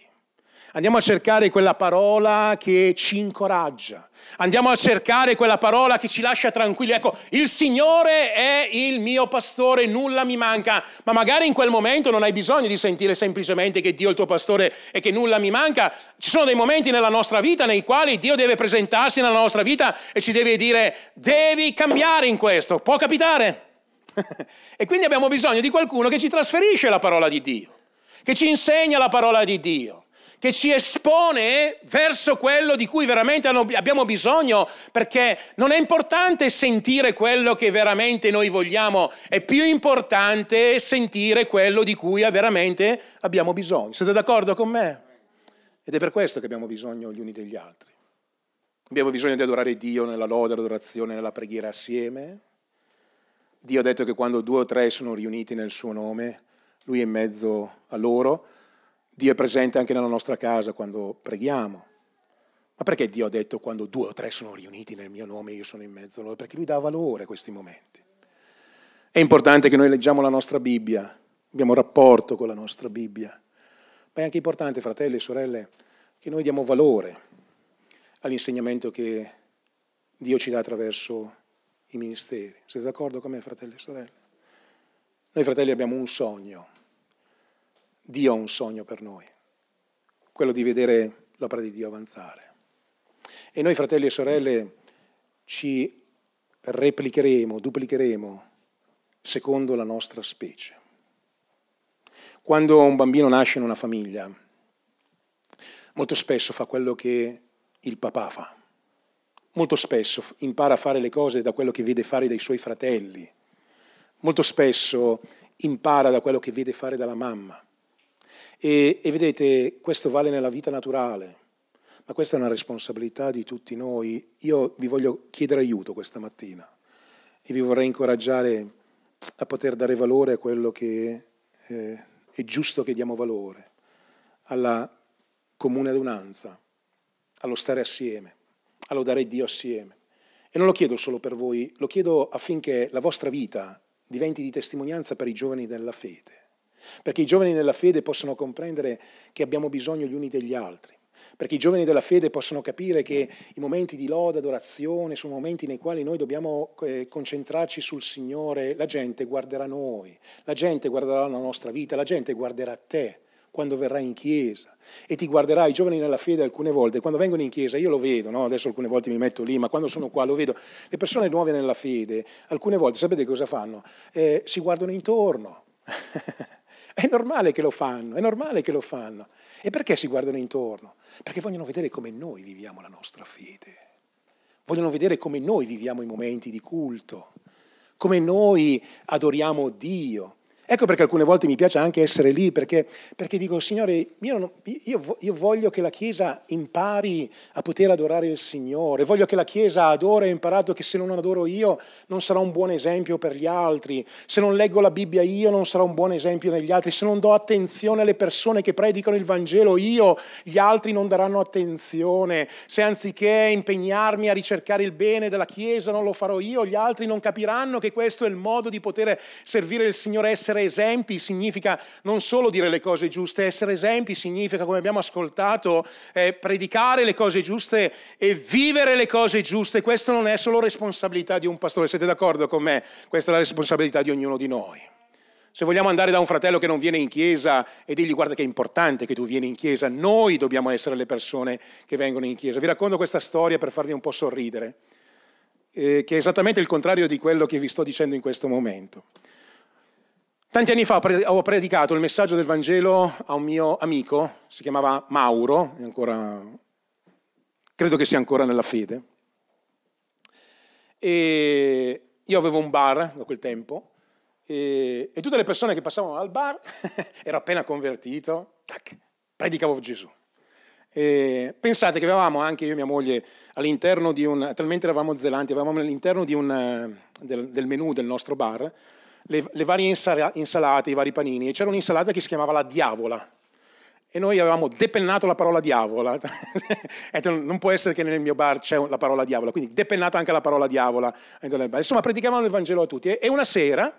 S1: Andiamo a cercare quella parola che ci incoraggia. Andiamo a cercare quella parola che ci lascia tranquilli. Ecco, il Signore è il mio pastore, nulla mi manca. Ma magari in quel momento non hai bisogno di sentire semplicemente che Dio è il tuo pastore e che nulla mi manca. Ci sono dei momenti nella nostra vita nei quali Dio deve presentarsi nella nostra vita e ci deve dire devi cambiare in questo. Può capitare? e quindi abbiamo bisogno di qualcuno che ci trasferisce la parola di Dio, che ci insegna la parola di Dio che ci espone verso quello di cui veramente abbiamo bisogno, perché non è importante sentire quello che veramente noi vogliamo, è più importante sentire quello di cui veramente abbiamo bisogno. Siete d'accordo con me? Ed è per questo che abbiamo bisogno gli uni degli altri. Abbiamo bisogno di adorare Dio nella lode, l'adorazione, nella preghiera assieme. Dio ha detto che quando due o tre sono riuniti nel suo nome, Lui è in mezzo a loro Dio è presente anche nella nostra casa quando preghiamo. Ma perché Dio ha detto quando due o tre sono riuniti nel mio nome io sono in mezzo a loro? Perché Lui dà valore a questi momenti. È importante che noi leggiamo la nostra Bibbia, abbiamo un rapporto con la nostra Bibbia, ma è anche importante, fratelli e sorelle, che noi diamo valore all'insegnamento che Dio ci dà attraverso i ministeri. Siete d'accordo con me, fratelli e sorelle? Noi fratelli abbiamo un sogno Dio ha un sogno per noi, quello di vedere l'opera di Dio avanzare. E noi, fratelli e sorelle, ci replicheremo, duplicheremo secondo la nostra specie. Quando un bambino nasce in una famiglia, molto spesso fa quello che il papà fa. Molto spesso impara a fare le cose da quello che vede fare dai suoi fratelli. Molto spesso impara da quello che vede fare dalla mamma. E, e vedete, questo vale nella vita naturale, ma questa è una responsabilità di tutti noi. Io vi voglio chiedere aiuto questa mattina e vi vorrei incoraggiare a poter dare valore a quello che eh, è giusto che diamo valore, alla comune adunanza, allo stare assieme, allo dare Dio assieme. E non lo chiedo solo per voi, lo chiedo affinché la vostra vita diventi di testimonianza per i giovani della fede perché i giovani nella fede possono comprendere che abbiamo bisogno gli uni degli altri, perché i giovani della fede possono capire che i momenti di lode, adorazione, sono momenti nei quali noi dobbiamo eh, concentrarci sul Signore, la gente guarderà noi, la gente guarderà la nostra vita, la gente guarderà te quando verrai in chiesa e ti guarderà i giovani nella fede alcune volte, quando vengono in chiesa, io lo vedo, no? adesso alcune volte mi metto lì, ma quando sono qua lo vedo, le persone nuove nella fede, alcune volte sapete cosa fanno? Eh, si guardano intorno. È normale che lo fanno, è normale che lo fanno. E perché si guardano intorno? Perché vogliono vedere come noi viviamo la nostra fede. Vogliono vedere come noi viviamo i momenti di culto, come noi adoriamo Dio. Ecco perché alcune volte mi piace anche essere lì, perché, perché dico, Signore, io, non, io, io, voglio che la Chiesa impari a poter adorare il Signore, voglio che la Chiesa adora e ho imparato che se non adoro io non sarà un buon esempio per gli altri, se non leggo la Bibbia io non sarà un buon esempio negli altri, se non do attenzione alle persone che predicano il Vangelo io, gli altri non daranno attenzione, se anziché impegnarmi a ricercare il bene della Chiesa non lo farò io, gli altri non capiranno che questo è il modo di poter servire il Signore, essere essere esempi significa non solo dire le cose giuste, essere esempi significa, come abbiamo ascoltato, eh, predicare le cose giuste e vivere le cose giuste. Questa non è solo responsabilità di un pastore, siete d'accordo con me? Questa è la responsabilità di ognuno di noi. Se vogliamo andare da un fratello che non viene in chiesa e dirgli guarda che è importante che tu vieni in chiesa, noi dobbiamo essere le persone che vengono in chiesa. Vi racconto questa storia per farvi un po' sorridere, eh, che è esattamente il contrario di quello che vi sto dicendo in questo momento. Tanti anni fa ho predicato il messaggio del Vangelo a un mio amico, si chiamava Mauro, ancora, credo che sia ancora nella fede. E io avevo un bar da quel tempo e, e tutte le persone che passavano al bar, ero appena convertito, tac, predicavo Gesù. E pensate che avevamo anche io e mia moglie all'interno di un, talmente eravamo zelanti, avevamo all'interno un, del, del menù del nostro bar le, le varie insalate, i vari panini, e c'era un'insalata che si chiamava la diavola. E noi avevamo depennato la parola diavola. non può essere che nel mio bar c'è la parola diavola, quindi depennata anche la parola diavola. Insomma, predicavano il Vangelo a tutti. E una sera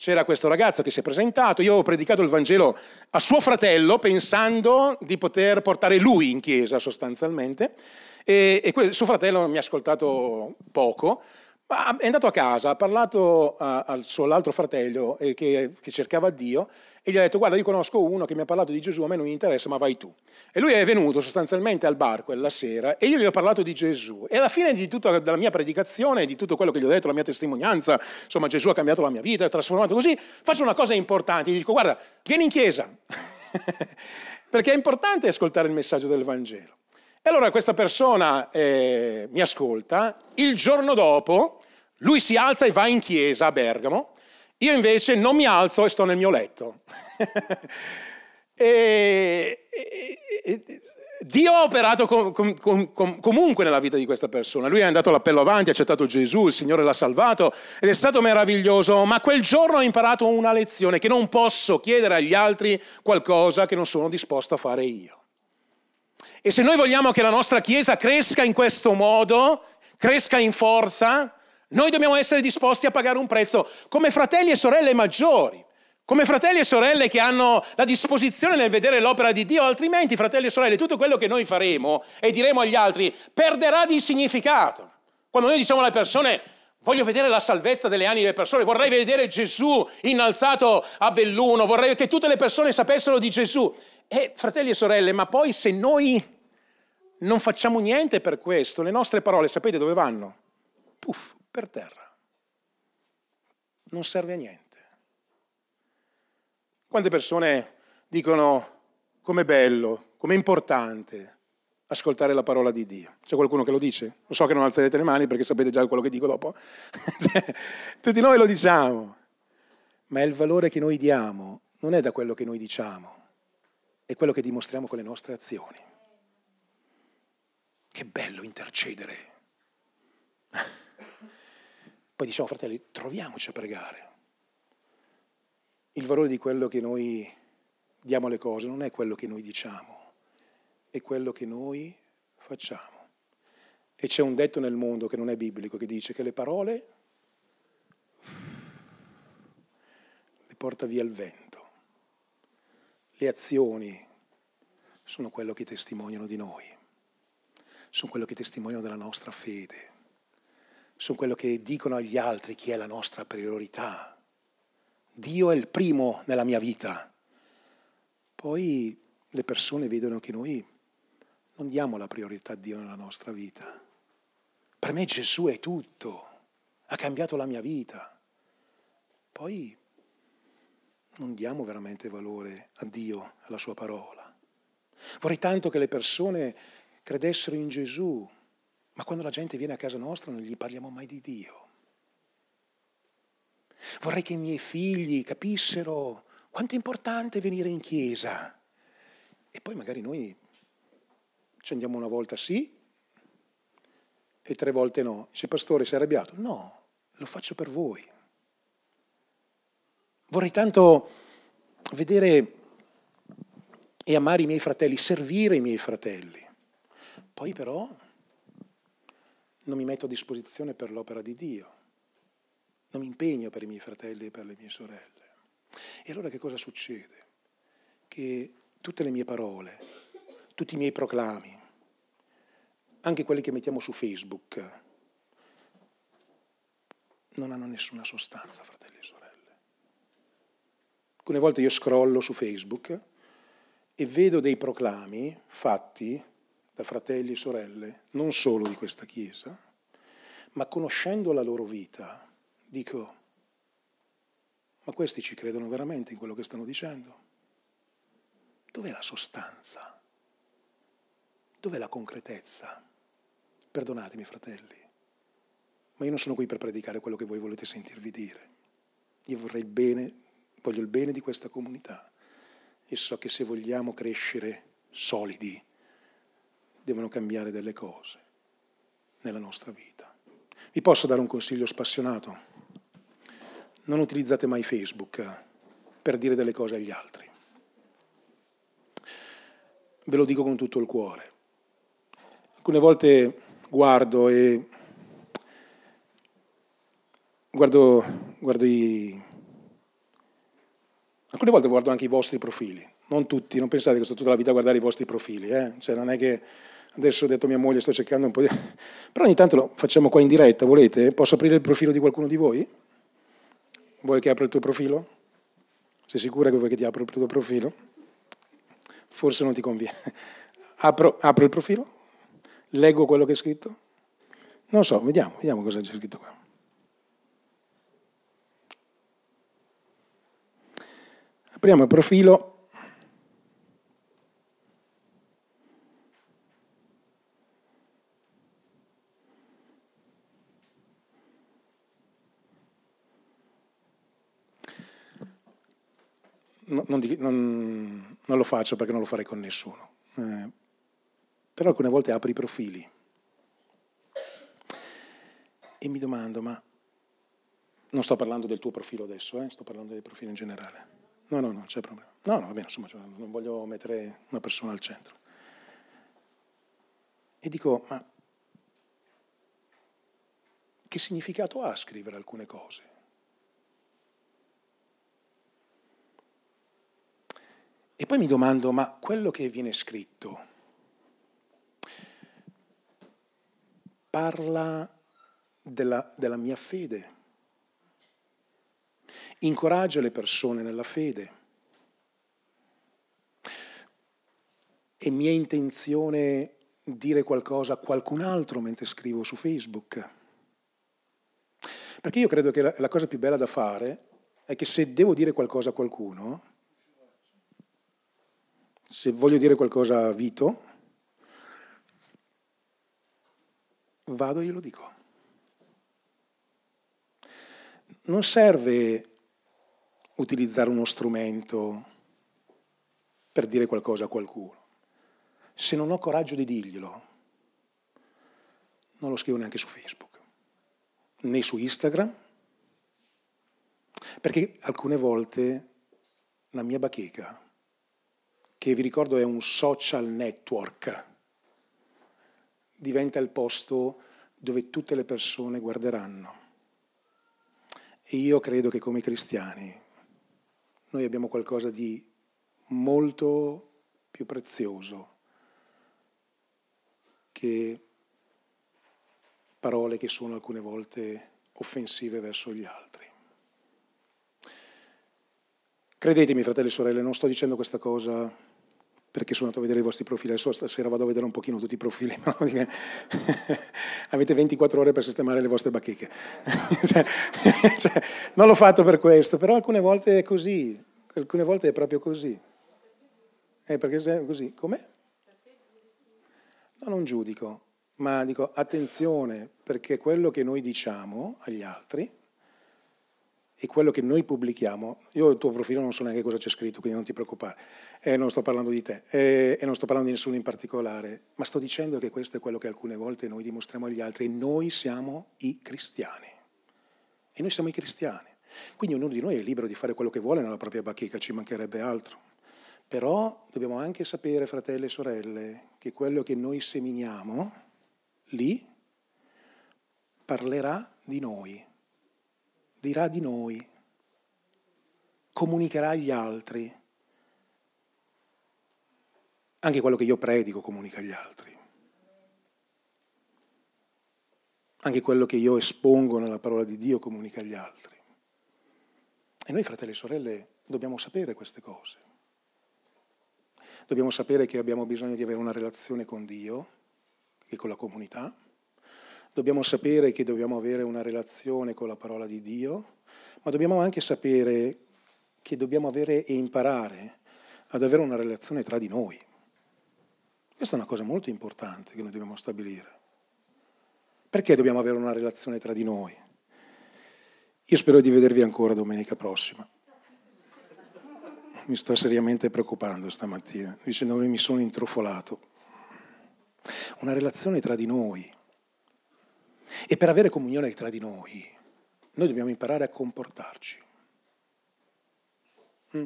S1: c'era questo ragazzo che si è presentato, io avevo predicato il Vangelo a suo fratello pensando di poter portare lui in chiesa sostanzialmente, e, e quel, suo fratello mi ha ascoltato poco, ma è andato a casa, ha parlato a, al suo altro fratello eh, che, che, cercava Dio e gli ha detto guarda io conosco uno che mi ha parlato di Gesù, a me non interessa ma vai tu. E lui è venuto sostanzialmente al bar quella sera e io gli ho parlato di Gesù e alla fine di tutta la mia predicazione, di tutto quello che gli ho detto, la mia testimonianza, insomma Gesù ha cambiato la mia vita, ha trasformato così, faccio una cosa importante, gli dico guarda vieni in chiesa perché è importante ascoltare il messaggio del Vangelo. E allora questa persona eh, mi ascolta, il giorno dopo lui si alza e va in chiesa a Bergamo, io invece non mi alzo e sto nel mio letto. e, e, e, Dio ha operato com, com, com, comunque nella vita di questa persona. Lui è andato l'appello avanti, ha accettato Gesù, il Signore l'ha salvato ed è stato meraviglioso, ma quel giorno ho imparato una lezione che non posso chiedere agli altri qualcosa che non sono disposto a fare io. E se noi vogliamo che la nostra Chiesa cresca in questo modo, cresca in forza, noi dobbiamo essere disposti a pagare un prezzo come fratelli e sorelle maggiori, come fratelli e sorelle che hanno la disposizione nel vedere l'opera di Dio, altrimenti, fratelli e sorelle, tutto quello che noi faremo e diremo agli altri perderà di significato. Quando noi diciamo alle persone voglio vedere la salvezza delle anime delle persone, vorrei vedere Gesù innalzato a Belluno, vorrei che tutte le persone sapessero di Gesù. E fratelli e sorelle, ma poi se noi non facciamo niente per questo, le nostre parole sapete dove vanno? Puff, per terra. Non serve a niente. Quante persone dicono com'è bello, com'è importante ascoltare la parola di Dio. C'è qualcuno che lo dice? Lo so che non alzerete le mani perché sapete già quello che dico dopo. Tutti noi lo diciamo, ma il valore che noi diamo non è da quello che noi diciamo, è quello che dimostriamo con le nostre azioni. Che bello intercedere. Poi diciamo, fratelli, troviamoci a pregare. Il valore di quello che noi diamo alle cose non è quello che noi diciamo, è quello che noi facciamo. E c'è un detto nel mondo che non è biblico che dice che le parole le porta via il vento. Le azioni sono quello che testimoniano di noi, sono quello che testimoniano della nostra fede, sono quello che dicono agli altri chi è la nostra priorità. Dio è il primo nella mia vita. Poi le persone vedono che noi non diamo la priorità a Dio nella nostra vita. Per me Gesù è tutto, ha cambiato la mia vita. Poi non diamo veramente valore a Dio, alla sua parola. Vorrei tanto che le persone credessero in Gesù, ma quando la gente viene a casa nostra non gli parliamo mai di Dio. Vorrei che i miei figli capissero quanto è importante venire in chiesa. E poi magari noi ci andiamo una volta sì e tre volte no. Dice, pastore, sei arrabbiato? No, lo faccio per voi. Vorrei tanto vedere e amare i miei fratelli, servire i miei fratelli. Poi però non mi metto a disposizione per l'opera di Dio, non mi impegno per i miei fratelli e per le mie sorelle. E allora che cosa succede? Che tutte le mie parole, tutti i miei proclami, anche quelli che mettiamo su Facebook, non hanno nessuna sostanza, fratelli e sorelle. Alcune volte io scrollo su Facebook e vedo dei proclami fatti da fratelli e sorelle, non solo di questa Chiesa, ma conoscendo la loro vita, dico, ma questi ci credono veramente in quello che stanno dicendo? Dov'è la sostanza? Dov'è la concretezza? Perdonatemi, fratelli, ma io non sono qui per predicare quello che voi volete sentirvi dire. Io vorrei bene, voglio il bene di questa comunità e so che se vogliamo crescere solidi, devono cambiare delle cose nella nostra vita. Vi posso dare un consiglio spassionato? Non utilizzate mai Facebook per dire delle cose agli altri. Ve lo dico con tutto il cuore. Alcune volte guardo e guardo, guardo i... Alcune volte guardo anche i vostri profili, non tutti, non pensate che sto tutta la vita a guardare i vostri profili, eh? cioè non è che adesso ho detto a mia moglie sto cercando un po' di... però ogni tanto lo facciamo qua in diretta, volete? Posso aprire il profilo di qualcuno di voi? Vuoi che apra il tuo profilo? Sei sicura che vuoi che ti apra il tuo profilo? Forse non ti conviene. Apro, apro il profilo? Leggo quello che è scritto? Non so, vediamo, vediamo cosa c'è scritto qua. Apriamo il profilo. Non, non, non, lo faccio perché non lo farei con nessuno. Eh, però alcune volte apri i profili e mi domando, ma non sto parlando del tuo profilo adesso, eh? sto parlando del profilo in generale. No, no, non c'è problema. No, no, va bene, insomma, cioè, non voglio mettere una persona al centro. E dico, ma che significato ha scrivere alcune cose? E poi mi domando, ma quello che viene scritto parla della, della mia fede? Incoraggia le persone nella fede. È mia intenzione dire qualcosa a qualcun altro mentre scrivo su Facebook. Perché io credo che la, cosa più bella da fare è che se devo dire qualcosa a qualcuno, se voglio dire qualcosa a Vito, vado e glielo dico. Non serve utilizzare uno strumento per dire qualcosa a qualcuno. Se non ho coraggio di dirglielo, non lo scrivo neanche su Facebook, né su Instagram, perché alcune volte la mia bacheca, che vi ricordo è un social network, diventa il posto dove tutte le persone guarderanno. E io credo che come cristiani noi abbiamo qualcosa di molto più prezioso che parole che sono alcune volte offensive verso gli altri. Credetemi, fratelli e sorelle, non sto dicendo questa cosa perché sono andato a vedere i vostri profili, adesso stasera vado a vedere un pochino tutti i profili, no? avete 24 ore per sistemare le vostre bacheche. cioè, cioè, non l'ho fatto per questo, però alcune volte è così, alcune volte è proprio così. È perché è così, com'è? No, non giudico, ma dico attenzione perché quello che noi diciamo agli altri e quello che noi pubblichiamo, io il tuo profilo non so neanche cosa c'è scritto, quindi non ti preoccupare, eh, non sto parlando di te eh, e non sto parlando di nessuno in particolare, ma sto dicendo che questo è quello che alcune volte noi dimostriamo agli altri, noi siamo i cristiani. E noi siamo i cristiani. Quindi ognuno di noi è libero di fare quello che vuole nella propria bacheca, ci mancherebbe altro. Però dobbiamo anche sapere, fratelli e sorelle, che quello che noi seminiamo lì parlerà di noi dirà di noi, comunicherà agli altri. Anche quello che io predico comunica agli altri. Anche quello che io espongo nella parola di Dio comunica agli altri. E noi, fratelli e sorelle, dobbiamo sapere queste cose. Dobbiamo sapere che abbiamo bisogno di avere una relazione con Dio e con la comunità dobbiamo sapere che dobbiamo avere una relazione con la parola di Dio, ma dobbiamo anche sapere che dobbiamo avere e imparare ad avere una relazione tra di noi. Questa è una cosa molto importante che noi dobbiamo stabilire. Perché dobbiamo avere una relazione tra di noi? Io spero di vedervi ancora domenica prossima. Mi sto seriamente preoccupando stamattina, dicendo che mi sono intrufolato. una relazione tra di noi. E per avere comunione tra di noi, noi dobbiamo imparare a comportarci. Mm.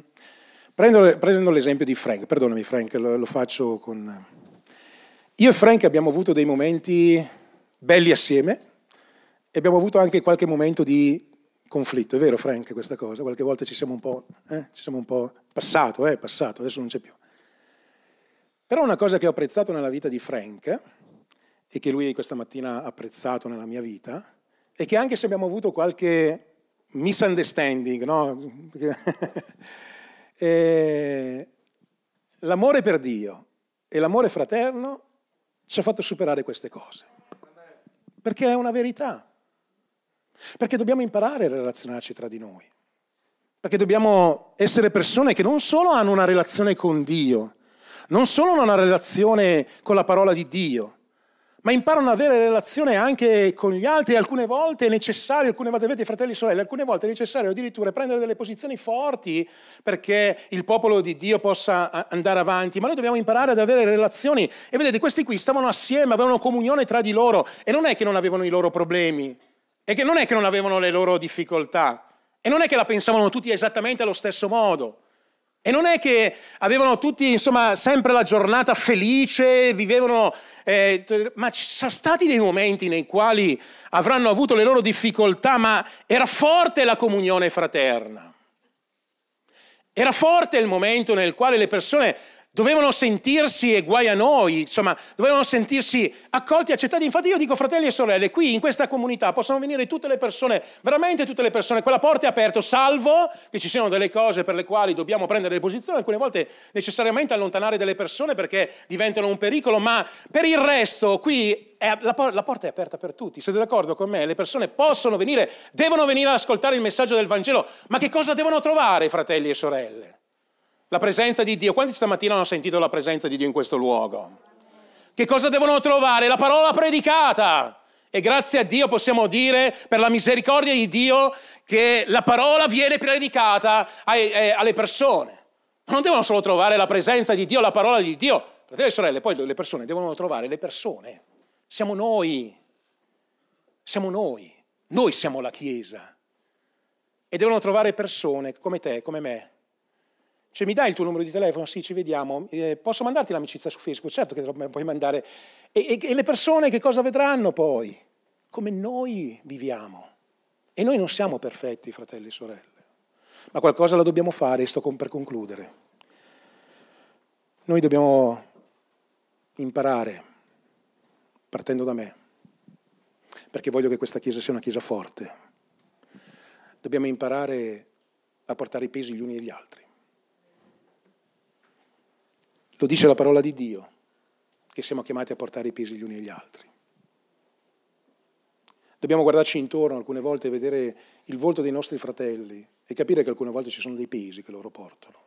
S1: Prendo, prendo l'esempio di Frank, perdonami Frank, lo, lo faccio con... Io e Frank abbiamo avuto dei momenti belli assieme e abbiamo avuto anche qualche momento di conflitto, è vero Frank questa cosa? Qualche volta ci siamo un po', eh? ci siamo un po passato, eh, passato, adesso non c'è più. Però una cosa che ho apprezzato nella vita di Frank e che lui questa mattina ha apprezzato nella mia vita è che anche se abbiamo avuto qualche misunderstanding, no? eh, l'amore per Dio e l'amore fraterno ci ha fatto superare queste cose. Perché è una verità. Perché dobbiamo imparare a relazionarci tra di noi. Perché dobbiamo essere persone che non solo hanno una relazione con Dio, non solo hanno una relazione con la parola di Dio, ma imparano ad avere relazione anche con gli altri. Alcune volte è necessario, alcune volte, vedete fratelli e sorelle, alcune volte è necessario addirittura prendere delle posizioni forti perché il popolo di Dio possa andare avanti, ma noi dobbiamo imparare ad avere relazioni. E vedete, questi qui stavano assieme, avevano comunione tra di loro e non è che non avevano i loro problemi, e che non è che non avevano le loro difficoltà, e non è che la pensavano tutti esattamente allo stesso modo. E non è che avevano tutti, insomma, sempre la giornata felice, vivevano, eh, ma ci sono stati dei momenti nei quali avranno avuto le loro difficoltà, ma era forte la comunione fraterna. Era forte il momento nel quale le persone dovevano sentirsi, e guai a noi, insomma, dovevano sentirsi accolti, accettati. Infatti io dico, fratelli e sorelle, qui in questa comunità possono venire tutte le persone, veramente tutte le persone, quella porta è aperta, salvo che ci siano delle cose per le quali dobbiamo prendere delle posizioni, alcune volte necessariamente allontanare delle persone perché diventano un pericolo, ma per il resto qui la porta è aperta per tutti. Siete d'accordo con me? Le persone possono venire, devono venire ad ascoltare il messaggio del Vangelo, ma che cosa devono trovare, fratelli e sorelle? La presenza di Dio. Quanti stamattina hanno sentito la presenza di Dio in questo luogo? Che cosa devono trovare? La parola predicata. E grazie a Dio possiamo dire, per la misericordia di Dio, che la parola viene predicata alle persone. Non devono solo trovare la presenza di Dio, la parola di Dio. Fratelli e sorelle, poi le persone devono trovare le persone. Siamo noi. Siamo noi. Noi siamo la Chiesa. E devono trovare persone come te, come me, cioè, mi dai il tuo numero di telefono? Sì, ci vediamo. Eh, posso mandarti l'amicizia su Facebook? Certo che te lo puoi mandare. E, e, e le persone che cosa vedranno poi? Come noi viviamo. E noi non siamo perfetti, fratelli e sorelle. Ma qualcosa la dobbiamo fare sto per concludere. Noi dobbiamo imparare, partendo da me, perché voglio che questa Chiesa sia una Chiesa forte. Dobbiamo imparare a portare i pesi gli uni agli altri. Lo dice la parola di Dio, che siamo chiamati a portare i pesi gli uni agli altri. Dobbiamo guardarci intorno alcune volte e vedere il volto dei nostri fratelli e capire che alcune volte ci sono dei pesi che loro portano.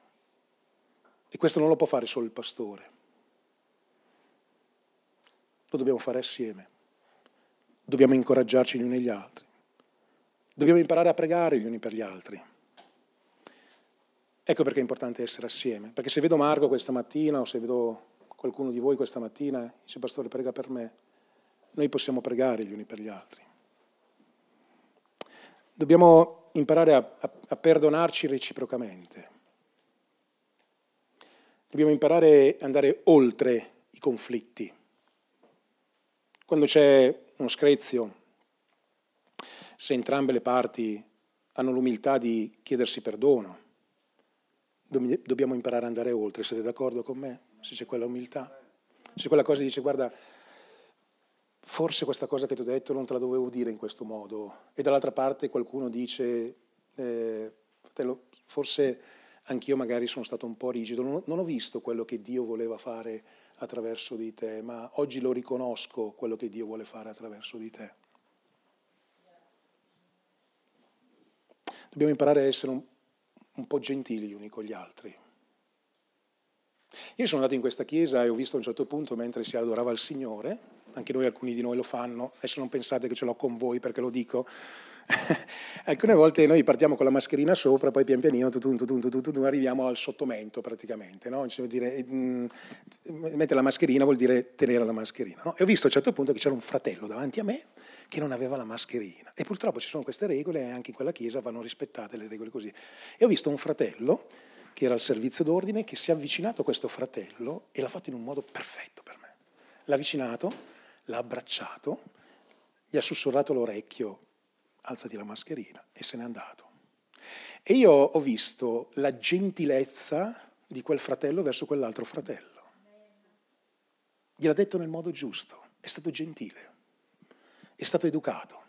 S1: E questo non lo può fare solo il pastore. Lo dobbiamo fare assieme. Dobbiamo incoraggiarci gli uni agli altri. Dobbiamo imparare a pregare gli uni per gli altri. Ecco perché è importante essere assieme, perché se vedo Marco questa mattina o se vedo qualcuno di voi questa mattina, dice pastore prega per me, noi possiamo pregare gli uni per gli altri. Dobbiamo imparare a, a, a perdonarci reciprocamente. Dobbiamo imparare ad andare oltre i conflitti. Quando c'è uno screzio, se entrambe le parti hanno l'umiltà di chiedersi perdono, dobbiamo imparare ad andare oltre, siete d'accordo con me? Se c'è quella umiltà, se quella cosa dice guarda, forse questa cosa che ti ho detto non te la dovevo dire in questo modo, e dall'altra parte qualcuno dice, eh, forse anch'io magari sono stato un po' rigido, non, non ho visto quello che Dio voleva fare attraverso di te, ma oggi lo riconosco quello che Dio vuole fare attraverso di te. Dobbiamo imparare a essere un, un po' gentili gli uni con gli altri. Io sono andato in questa chiesa e ho visto a un certo punto, mentre si adorava il Signore, anche noi alcuni di noi lo fanno, adesso non pensate che ce l'ho con voi perché lo dico, Alcune volte noi partiamo con la mascherina sopra, poi pian pianino tutun, tutun, tutun, tutun, arriviamo al sottomento praticamente. No? Cioè, dire, mm, mettere la mascherina vuol dire tenere la mascherina. No? E ho visto a un certo punto che c'era un fratello davanti a me che non aveva la mascherina. E purtroppo ci sono queste regole e anche in quella chiesa vanno rispettate le regole così. E ho visto un fratello che era al servizio d'ordine che si è avvicinato a questo fratello e l'ha fatto in un modo perfetto per me. L'ha avvicinato, l'ha abbracciato, gli ha sussurrato l'orecchio, alzati la mascherina e se n'è andato. E io ho visto la gentilezza di quel fratello verso quell'altro fratello. Gliel'ha detto nel modo giusto, è stato gentile, è stato educato,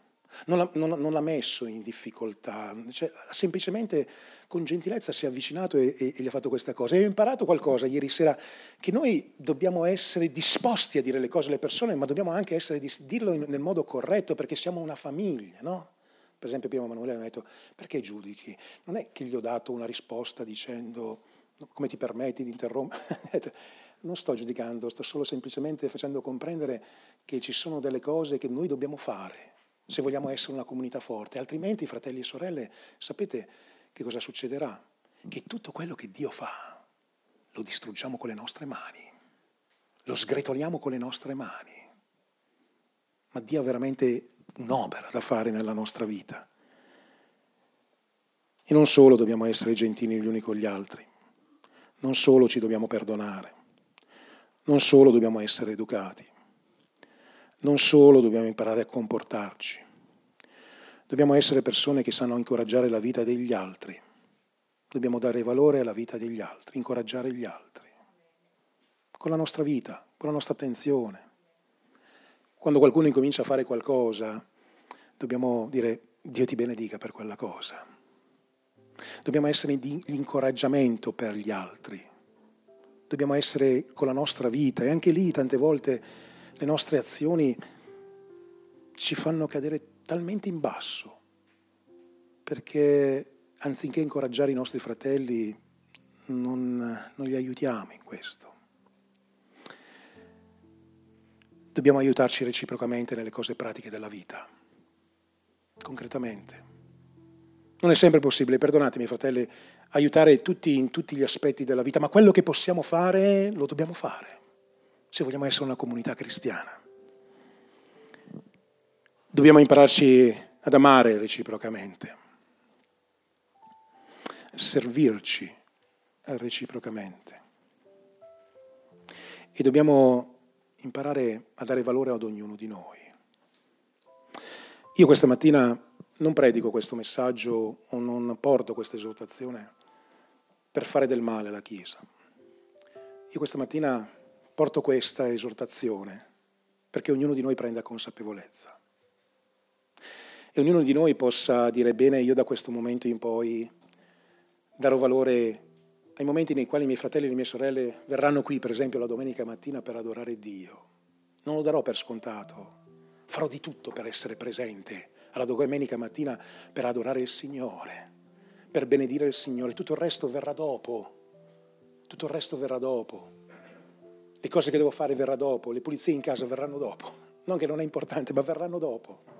S1: non l'ha, non, non l'ha messo in difficoltà, cioè, semplicemente con gentilezza si è avvicinato e, e, e, gli ha fatto questa cosa. E ho imparato qualcosa ieri sera, che noi dobbiamo essere disposti a dire le cose alle persone, ma dobbiamo anche essere, dirlo in, nel modo corretto perché siamo una famiglia, no? Per esempio prima Emanuele mi ha detto, perché giudichi? Non è che gli ho dato una risposta dicendo, come ti permetti di interrompere? non sto giudicando, sto solo semplicemente facendo comprendere che ci sono delle cose che noi dobbiamo fare se vogliamo essere una comunità forte, altrimenti, fratelli e sorelle, sapete che cosa succederà? Che tutto quello che Dio fa lo distruggiamo con le nostre mani, lo sgretoliamo con le nostre mani. Ma Dio ha veramente un'opera da fare nella nostra vita. E non solo dobbiamo essere gentili gli uni con gli altri, non solo ci dobbiamo perdonare, non solo dobbiamo essere educati, non solo dobbiamo imparare a comportarci, dobbiamo essere persone che sanno incoraggiare la vita degli altri, dobbiamo dare valore alla vita degli altri, incoraggiare gli altri, con la nostra vita, con la nostra attenzione. Quando qualcuno incomincia a fare qualcosa, dobbiamo dire Dio ti benedica per quella cosa. Dobbiamo essere di incoraggiamento per gli altri. Dobbiamo essere con la nostra vita e anche lì tante volte le nostre azioni ci fanno cadere talmente in basso perché anziché incoraggiare i nostri fratelli non, non li aiutiamo in questo. Dobbiamo aiutarci reciprocamente nelle cose pratiche della vita, concretamente. Non è sempre possibile, perdonatemi fratelli, aiutare tutti in tutti gli aspetti della vita, ma quello che possiamo fare lo dobbiamo fare, se vogliamo essere una comunità cristiana. Dobbiamo impararci ad amare reciprocamente, servirci reciprocamente e dobbiamo imparare a dare valore ad ognuno di noi. Io questa mattina non predico questo messaggio o non porto questa esortazione per fare del male alla Chiesa. Io questa mattina porto questa esortazione perché ognuno di noi prenda consapevolezza e ognuno di noi possa dire bene io da questo momento in poi darò valore ai momenti nei quali i miei fratelli e le mie sorelle verranno qui, per esempio la domenica mattina, per adorare Dio. Non lo darò per scontato. Farò di tutto per essere presente alla domenica mattina per adorare il Signore, per benedire il Signore. Tutto il resto verrà dopo. Tutto il resto verrà dopo. Le cose che devo fare verrà dopo. Le pulizie in casa verranno dopo. Non che non è importante, ma verranno dopo.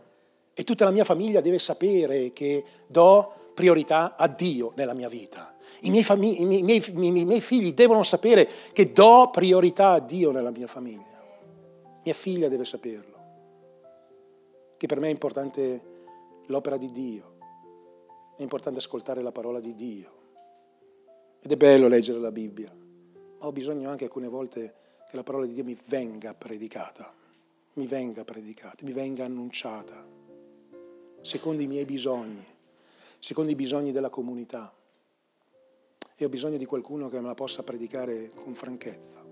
S1: E tutta la mia famiglia deve sapere che do priorità a Dio nella mia vita. I miei, famig- i, miei, i, miei, i miei, figli devono sapere che do priorità a Dio nella mia famiglia. Mia figlia deve saperlo. Che per me è importante l'opera di Dio. È importante ascoltare la parola di Dio. Ed è bello leggere la Bibbia. Ma ho bisogno anche alcune volte che la parola di Dio mi venga predicata. Mi venga predicata, mi venga annunciata. Secondo i miei bisogni secondo i bisogni della comunità. E ho bisogno di qualcuno che me la possa predicare con franchezza,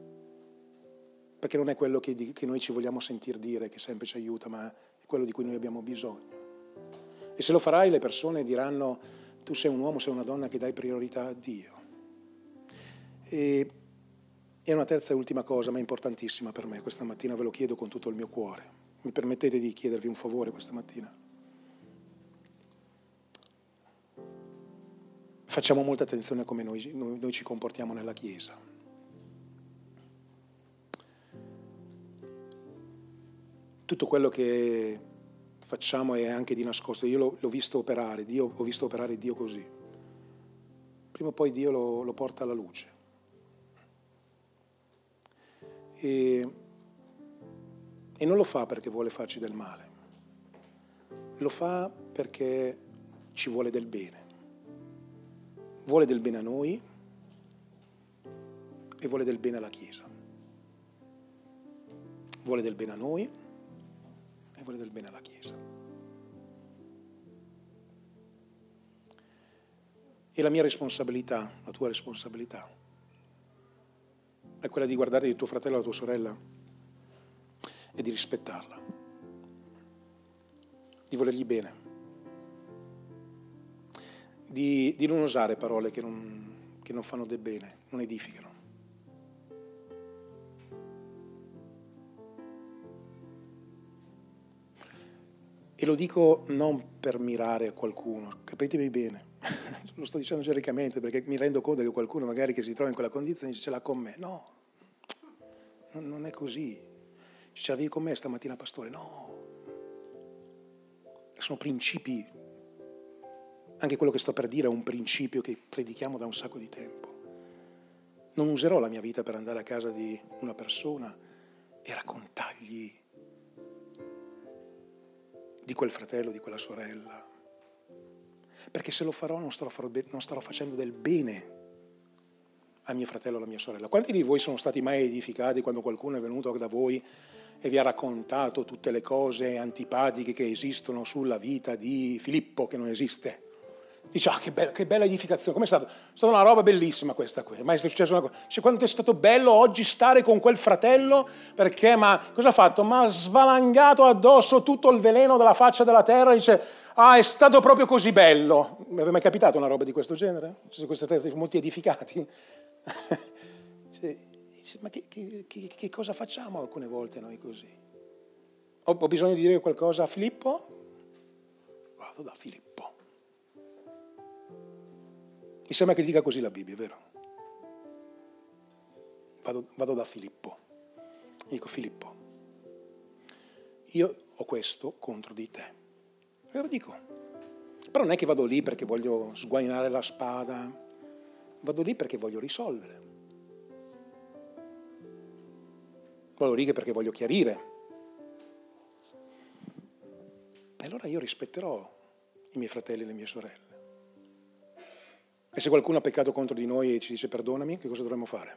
S1: perché non è quello che, noi ci vogliamo sentir dire che sempre ci aiuta, ma è quello di cui noi abbiamo bisogno. E se lo farai le persone diranno tu sei un uomo, sei una donna che dai priorità a Dio. E, e una terza e ultima cosa, ma importantissima per me, questa mattina ve lo chiedo con tutto il mio cuore. Mi permettete di chiedervi un favore questa mattina? facciamo molta attenzione a come noi, noi, noi ci comportiamo nella Chiesa. Tutto quello che facciamo è anche di nascosto. Io l'ho, visto operare, Dio, ho visto operare Dio così. Prima o poi Dio lo, lo porta alla luce. E, e non lo fa perché vuole farci del male, lo fa perché ci vuole del bene. Vuole del bene a noi e vuole del bene alla Chiesa. Vuole del bene a noi vuole del bene alla Chiesa. E la mia responsabilità, la tua responsabilità, è quella di guardare il tuo fratello o la tua sorella e di rispettarla, di volergli bene, di, di non usare parole che non, che non fanno del bene, non edificano. E lo dico non per mirare a qualcuno, capitemi bene, lo sto dicendo genericamente perché mi rendo conto che qualcuno magari che si trova in quella condizione dice ce l'ha con me. No, non è così. Ce l'avevi con me stamattina, pastore? No. Sono principi. Anche quello che sto per dire è un principio che predichiamo da un sacco di tempo. Non userò la mia vita per andare a casa di una persona e raccontargli di quel fratello, di quella sorella. Perché se lo farò non starò, non starò facendo del bene a mio fratello o alla mia sorella. Quanti di voi sono stati mai edificati quando qualcuno è venuto da voi e vi ha raccontato tutte le cose antipatiche che esistono sulla vita di Filippo, che non esiste? Dice, ah, che bella, che bella edificazione, com'è stato? È stata una roba bellissima questa qui, mai è successo una cosa. Dice, quanto è stato bello oggi stare con quel fratello, perché, ma cosa ha fatto? Ma ha svalangato addosso tutto il veleno della faccia della terra, dice, ah, è stato proprio così bello. Mi è mai capitato una roba di questo genere? Ci sono stati molti edificati? cioè, ma che, che, che, che, cosa facciamo alcune volte noi così? Ho, ho bisogno di dire qualcosa a Filippo? Vado da Filippo. Mi sembra che dica così la Bibbia, vero? Vado, vado da Filippo. Dico Filippo, io ho questo contro di te. E lo dico. Però non è che vado lì perché voglio sguainare la spada, vado lì perché voglio risolvere. Vado lì perché voglio chiarire. E allora io rispetterò i miei fratelli e le mie sorelle. E se qualcuno ha peccato contro di noi e ci dice perdonami, che cosa dovremmo fare?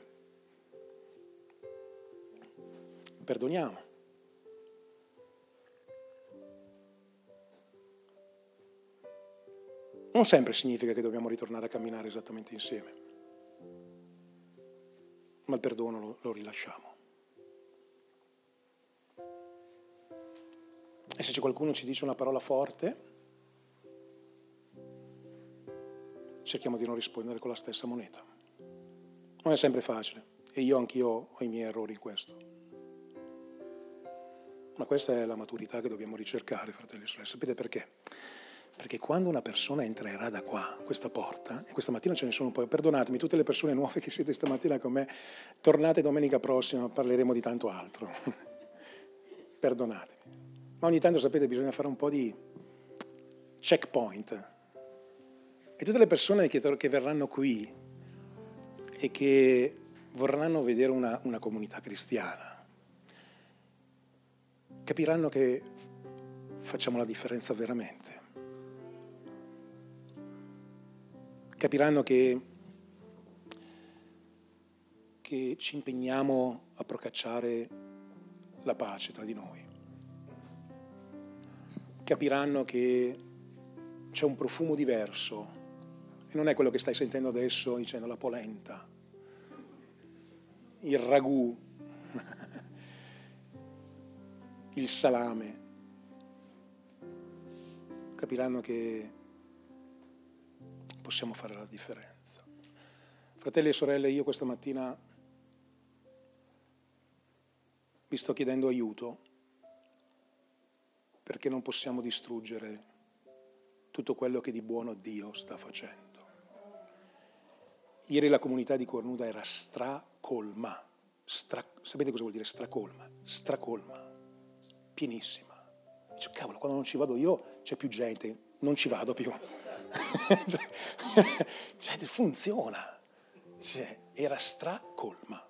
S1: Perdoniamo. Non sempre significa che dobbiamo ritornare a camminare esattamente insieme, ma il perdono lo, lo rilasciamo. E se c'è qualcuno che ci dice una parola forte, cerchiamo di non rispondere con la stessa moneta. Non è sempre facile e io anch'io ho i miei errori in questo. Ma questa è la maturità che dobbiamo ricercare, fratelli e sorelle. Sapete perché? Perché quando una persona entrerà da qua, questa porta, e questa mattina ce ne sono un po', perdonatemi, tutte le persone nuove che siete stamattina con me, tornate domenica prossima, parleremo di tanto altro. perdonatemi. Ma ogni tanto, sapete, bisogna fare un po' di checkpoint e tutte le persone che, che verranno qui e che vorranno vedere una, una comunità cristiana, capiranno che facciamo la differenza veramente. Capiranno che, che ci impegniamo a procacciare la pace tra di noi. Capiranno che c'è un profumo diverso e non è quello che stai sentendo adesso dicendo la polenta, il ragù, il salame. Capiranno che possiamo fare la differenza. Fratelli e sorelle, io questa mattina vi sto chiedendo aiuto perché non possiamo distruggere tutto quello che di buono Dio sta facendo. Ieri la comunità di Cornuda era stracolma. Stra, sapete cosa vuol dire stracolma? Stracolma, pienissima. Cioè, cavolo, quando non ci vado io c'è più gente, non ci vado più. cioè, cioè, funziona. Cioè, era stracolma.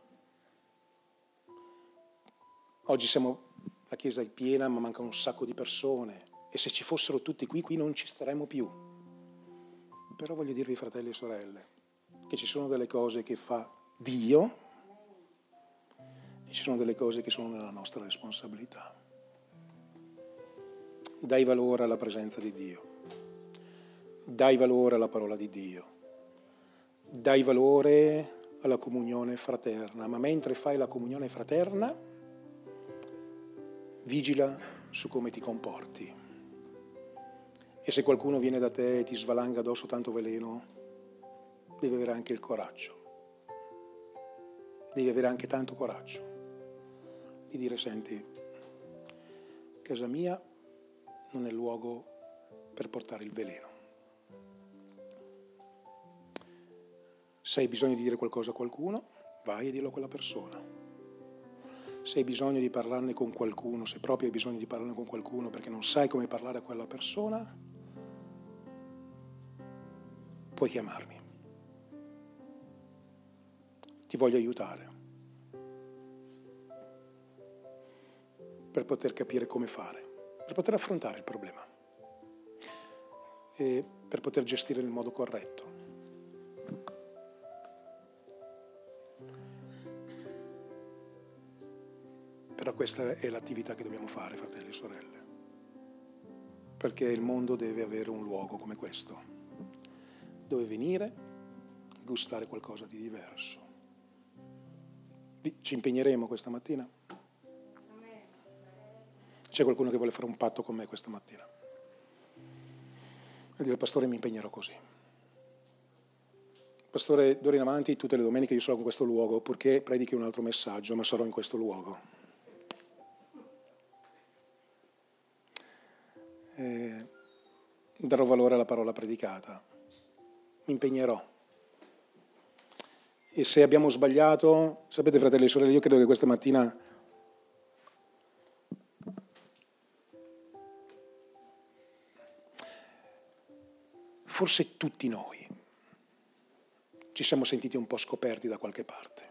S1: Oggi siamo, la chiesa è piena, ma manca un sacco di persone. E se ci fossero tutti qui, qui non ci staremmo più. Però voglio dirvi, fratelli e sorelle, che ci sono delle cose che fa Dio e ci sono delle cose che sono nella nostra responsabilità. Dai valore alla presenza di Dio, dai valore alla parola di Dio, dai valore alla comunione fraterna, ma mentre fai la comunione fraterna, vigila su come ti comporti. E se qualcuno viene da te e ti svalanga addosso tanto veleno, devi avere anche il coraggio, devi avere anche tanto coraggio di dire, senti, casa mia non è luogo per portare il veleno. Se hai bisogno di dire qualcosa a qualcuno, vai e dillo a quella persona. Se hai bisogno di parlarne con qualcuno, se proprio hai bisogno di parlarne con qualcuno perché non sai come parlare a quella persona, puoi chiamarmi. Ti voglio aiutare per poter capire come fare per poter affrontare il problema e per poter gestire nel modo corretto. Però questa è l'attività che dobbiamo fare, fratelli e sorelle, perché il mondo deve avere un luogo come questo, dove venire e gustare qualcosa di diverso. Ci impegneremo questa mattina? C'è qualcuno che vuole fare un patto con me questa mattina? E dire, pastore, mi impegnerò così. Pastore, d'ora in avanti, tutte le domeniche io sarò in questo luogo, purché predichi un altro messaggio, ma sarò in questo luogo. E darò valore alla parola predicata. Mi impegnerò. E se abbiamo sbagliato, sapete fratelli e sorelle, io credo che questa mattina forse tutti noi ci siamo sentiti un po' scoperti da qualche parte.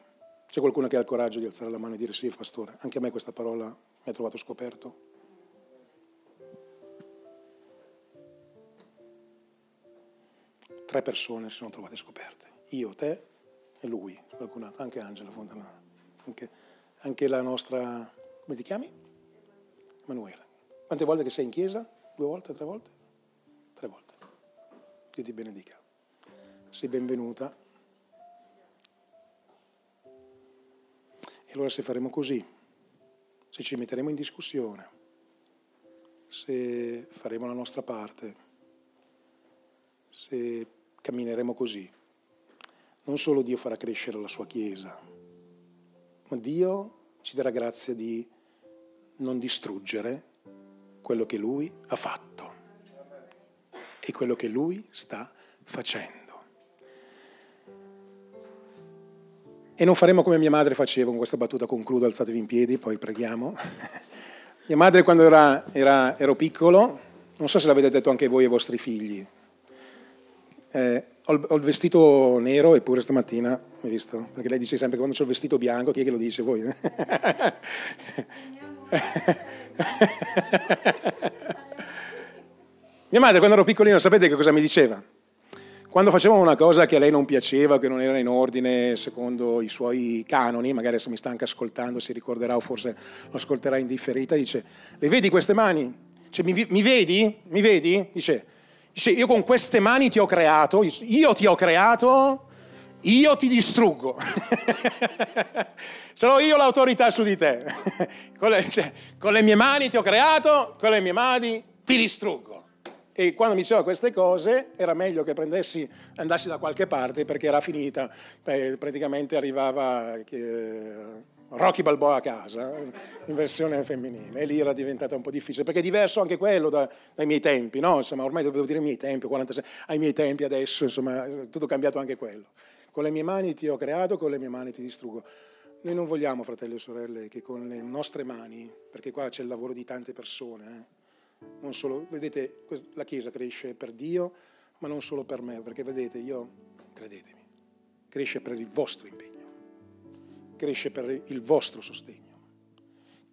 S1: C'è qualcuno che ha il coraggio di alzare la mano e dire sì, pastore, anche a me questa parola mi ha trovato scoperto? Tre persone si sono trovate scoperte. Io, te e lui, qualcun anche Angela Fontana, anche, anche la nostra, come ti chiami? Emanuele. Quante volte che sei in chiesa? Due volte, tre volte? Tre volte. Dio ti benedica. Sei benvenuta. E allora se faremo così, se ci metteremo in discussione, se faremo la nostra parte, se cammineremo così, non solo Dio farà crescere la sua Chiesa, ma Dio ci darà grazia di non distruggere quello che Lui ha fatto e quello che lui sta facendo. E non faremo come mia madre faceva, con questa battuta concludo, alzatevi in piedi, poi preghiamo. mia madre quando era, era, ero piccolo, non so se l'avete detto anche voi ai vostri figli, eh, ho, il vestito nero eppure stamattina, hai visto? Perché lei dice sempre che quando c'è il vestito bianco, chi è che lo dice voi? Mia madre quando ero piccolino sapete che cosa mi diceva? Quando facevamo una cosa che a lei non piaceva, che non era in ordine secondo i suoi canoni, magari adesso mi sta anche ascoltando, si ricorderà o forse lo ascolterà in differita, dice, le vedi queste mani? Cioè, mi, mi, vedi? Mi vedi? Dice, dice, io con queste mani ti ho creato, io ti ho creato, io ti distruggo. Ce l'ho io l'autorità su di te. con, le, cioè, con le mie mani ti ho creato, con le mie mani ti distruggo. E quando mi diceva queste cose era meglio che prendessi, andassi da qualche parte perché era finita, praticamente arrivava eh, Rocky Balboa a casa in versione femminile e lì era diventata un po' difficile perché è diverso anche quello da, dai miei tempi, no? Insomma, ormai devo dire i miei tempi, 46, ai miei tempi adesso, insomma, tutto cambiato anche quello. Con le mie mani ti ho creato, con le mie mani ti distruggo. Noi non vogliamo, fratelli e sorelle, che con le nostre mani, perché qua c'è il lavoro di tante persone, eh, Non solo, vedete, la Chiesa cresce per Dio, ma non solo per me, perché vedete, io, credetemi, cresce per il vostro impegno, cresce per il vostro sostegno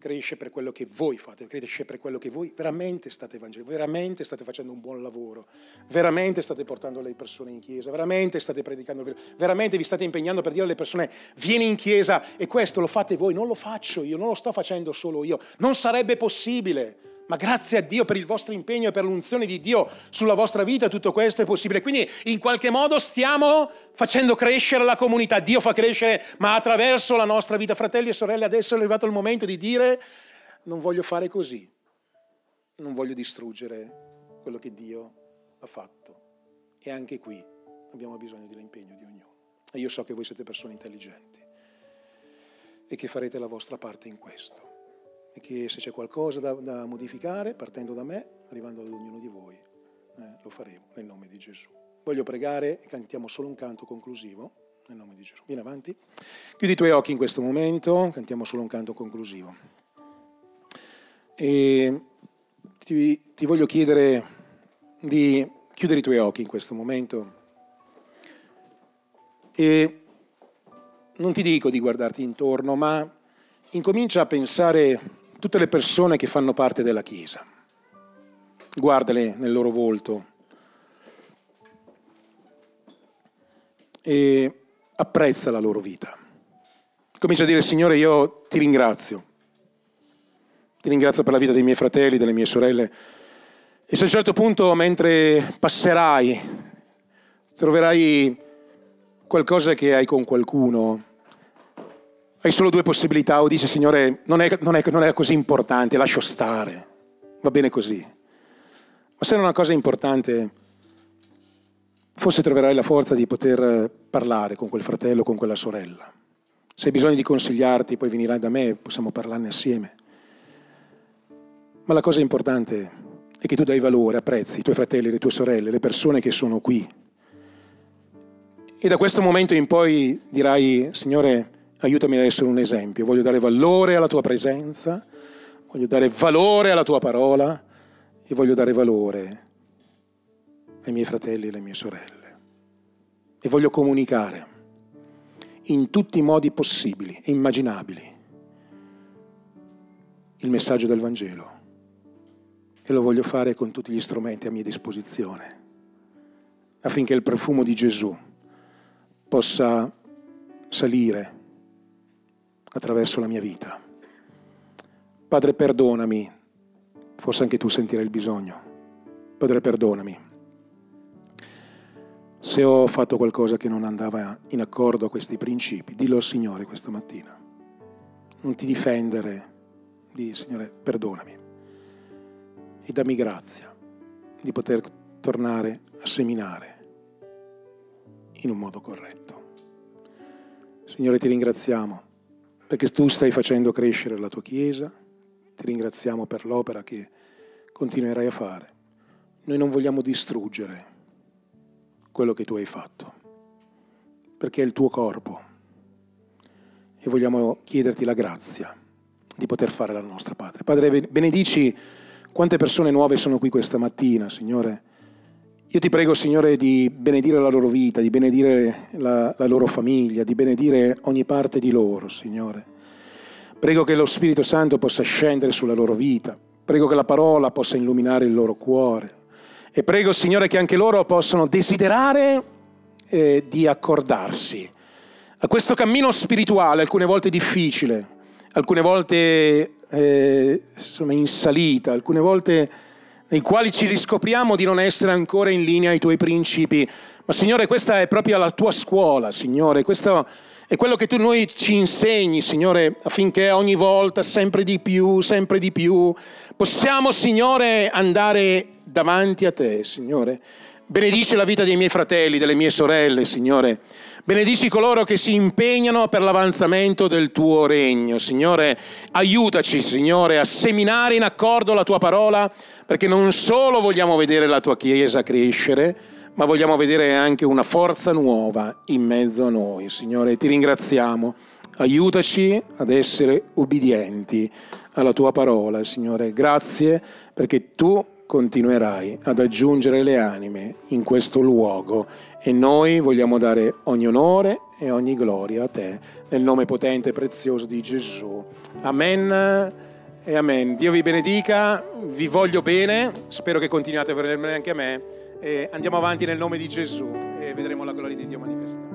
S1: cresce per quello che voi fate, cresce per quello che voi veramente state evangelizzando, veramente state facendo un buon lavoro, veramente state portando le persone in chiesa, veramente state predicando, veramente vi state impegnando per dire alle persone vieni in chiesa e questo lo fate voi, non lo faccio io, non lo sto facendo solo io, non sarebbe possibile. Ma grazie a Dio per il vostro impegno e per l'unzione di Dio sulla vostra vita tutto questo è possibile. Quindi in qualche modo stiamo facendo crescere la comunità. Dio fa crescere, ma attraverso la nostra vita. Fratelli e sorelle, adesso è arrivato il momento di dire non voglio fare così. Non voglio distruggere quello che Dio ha fatto. E anche qui abbiamo bisogno dell'impegno di ognuno. E io so che voi siete persone intelligenti e che farete la vostra parte in questo e che se c'è qualcosa da, da, modificare, partendo da me, arrivando ad ognuno di voi, eh, lo faremo nel nome di Gesù. Voglio pregare e cantiamo solo un canto conclusivo nel nome di Gesù. Vieni avanti. Chiudi i tuoi occhi in questo momento, cantiamo solo un canto conclusivo. E ti, ti voglio chiedere di chiudere i tuoi occhi in questo momento e non ti dico di guardarti intorno, ma incomincia a pensare tutte le persone che fanno parte della Chiesa. Guardale nel loro volto e apprezza la loro vita. Comincia a dire, Signore, io ti ringrazio. Ti ringrazio per la vita dei miei fratelli, delle mie sorelle. E se a un certo punto, mentre passerai, troverai qualcosa che hai con qualcuno, hai solo due possibilità, o dici Signore non è, non, è, non è, così importante, lascio stare, va bene così. Ma se è una cosa importante, forse troverai la forza di poter parlare con quel fratello, con quella sorella. Se hai bisogno di consigliarti, poi venirai da me, possiamo parlarne assieme. Ma la cosa importante è che tu dai valore, apprezzi i tuoi fratelli, le tue sorelle, le persone che sono qui. E da questo momento in poi dirai, Signore, aiutami ad essere un esempio, voglio dare valore alla tua presenza, voglio dare valore alla tua parola e voglio dare valore ai miei fratelli e alle mie sorelle. E voglio comunicare in tutti i modi possibili e immaginabili il messaggio del Vangelo. E lo voglio fare con tutti gli strumenti a mia disposizione, affinché il profumo di Gesù possa salire attraverso la mia vita. Padre, perdonami, forse anche tu sentirai il bisogno. Padre, perdonami se ho fatto qualcosa che non andava in accordo a questi principi. Dillo al Signore questa mattina. Non ti difendere, di Signore, perdonami e dammi grazia di poter tornare a seminare in un modo corretto. Signore, ti ringraziamo perché tu stai facendo crescere la tua Chiesa, ti ringraziamo per l'opera che continuerai a fare. Noi non vogliamo distruggere quello che tu hai fatto, perché è il tuo corpo e vogliamo chiederti la grazia di poter fare la nostra Padre. Padre, benedici quante persone nuove sono qui questa mattina, Signore. Io ti prego, Signore, di benedire la loro vita, di benedire la, la, loro famiglia, di benedire ogni parte di loro, Signore. Prego che lo Spirito Santo possa scendere sulla loro vita. Prego che la parola possa illuminare il loro cuore. E prego, Signore, che anche loro possano desiderare eh, di accordarsi a questo cammino spirituale, alcune volte difficile, alcune volte eh, insomma, in salita, alcune volte nei quali ci riscopriamo di non essere ancora in linea ai tuoi principi. Ma Signore, questa è proprio la tua scuola, Signore, questo è quello che tu noi ci insegni, Signore, affinché ogni volta, sempre di più, sempre di più, possiamo, Signore, andare davanti a te, Signore. Benedice la vita dei miei fratelli, delle mie sorelle, Signore. Benedici coloro che si impegnano per l'avanzamento del tuo regno. Signore, aiutaci, Signore, a seminare in accordo la tua parola, perché non solo vogliamo vedere la tua Chiesa crescere, ma vogliamo vedere anche una forza nuova in mezzo a noi. Signore, ti ringraziamo. Aiutaci ad essere ubbidienti alla tua parola, Signore. Grazie perché tu continuerai ad aggiungere le anime in questo luogo e noi vogliamo dare ogni onore e ogni gloria a te, nel nome potente e prezioso di Gesù. Amen e amen. Dio vi benedica, vi voglio bene, spero che continuate a bene anche a me e andiamo avanti nel nome di Gesù e vedremo la gloria di Dio manifestata.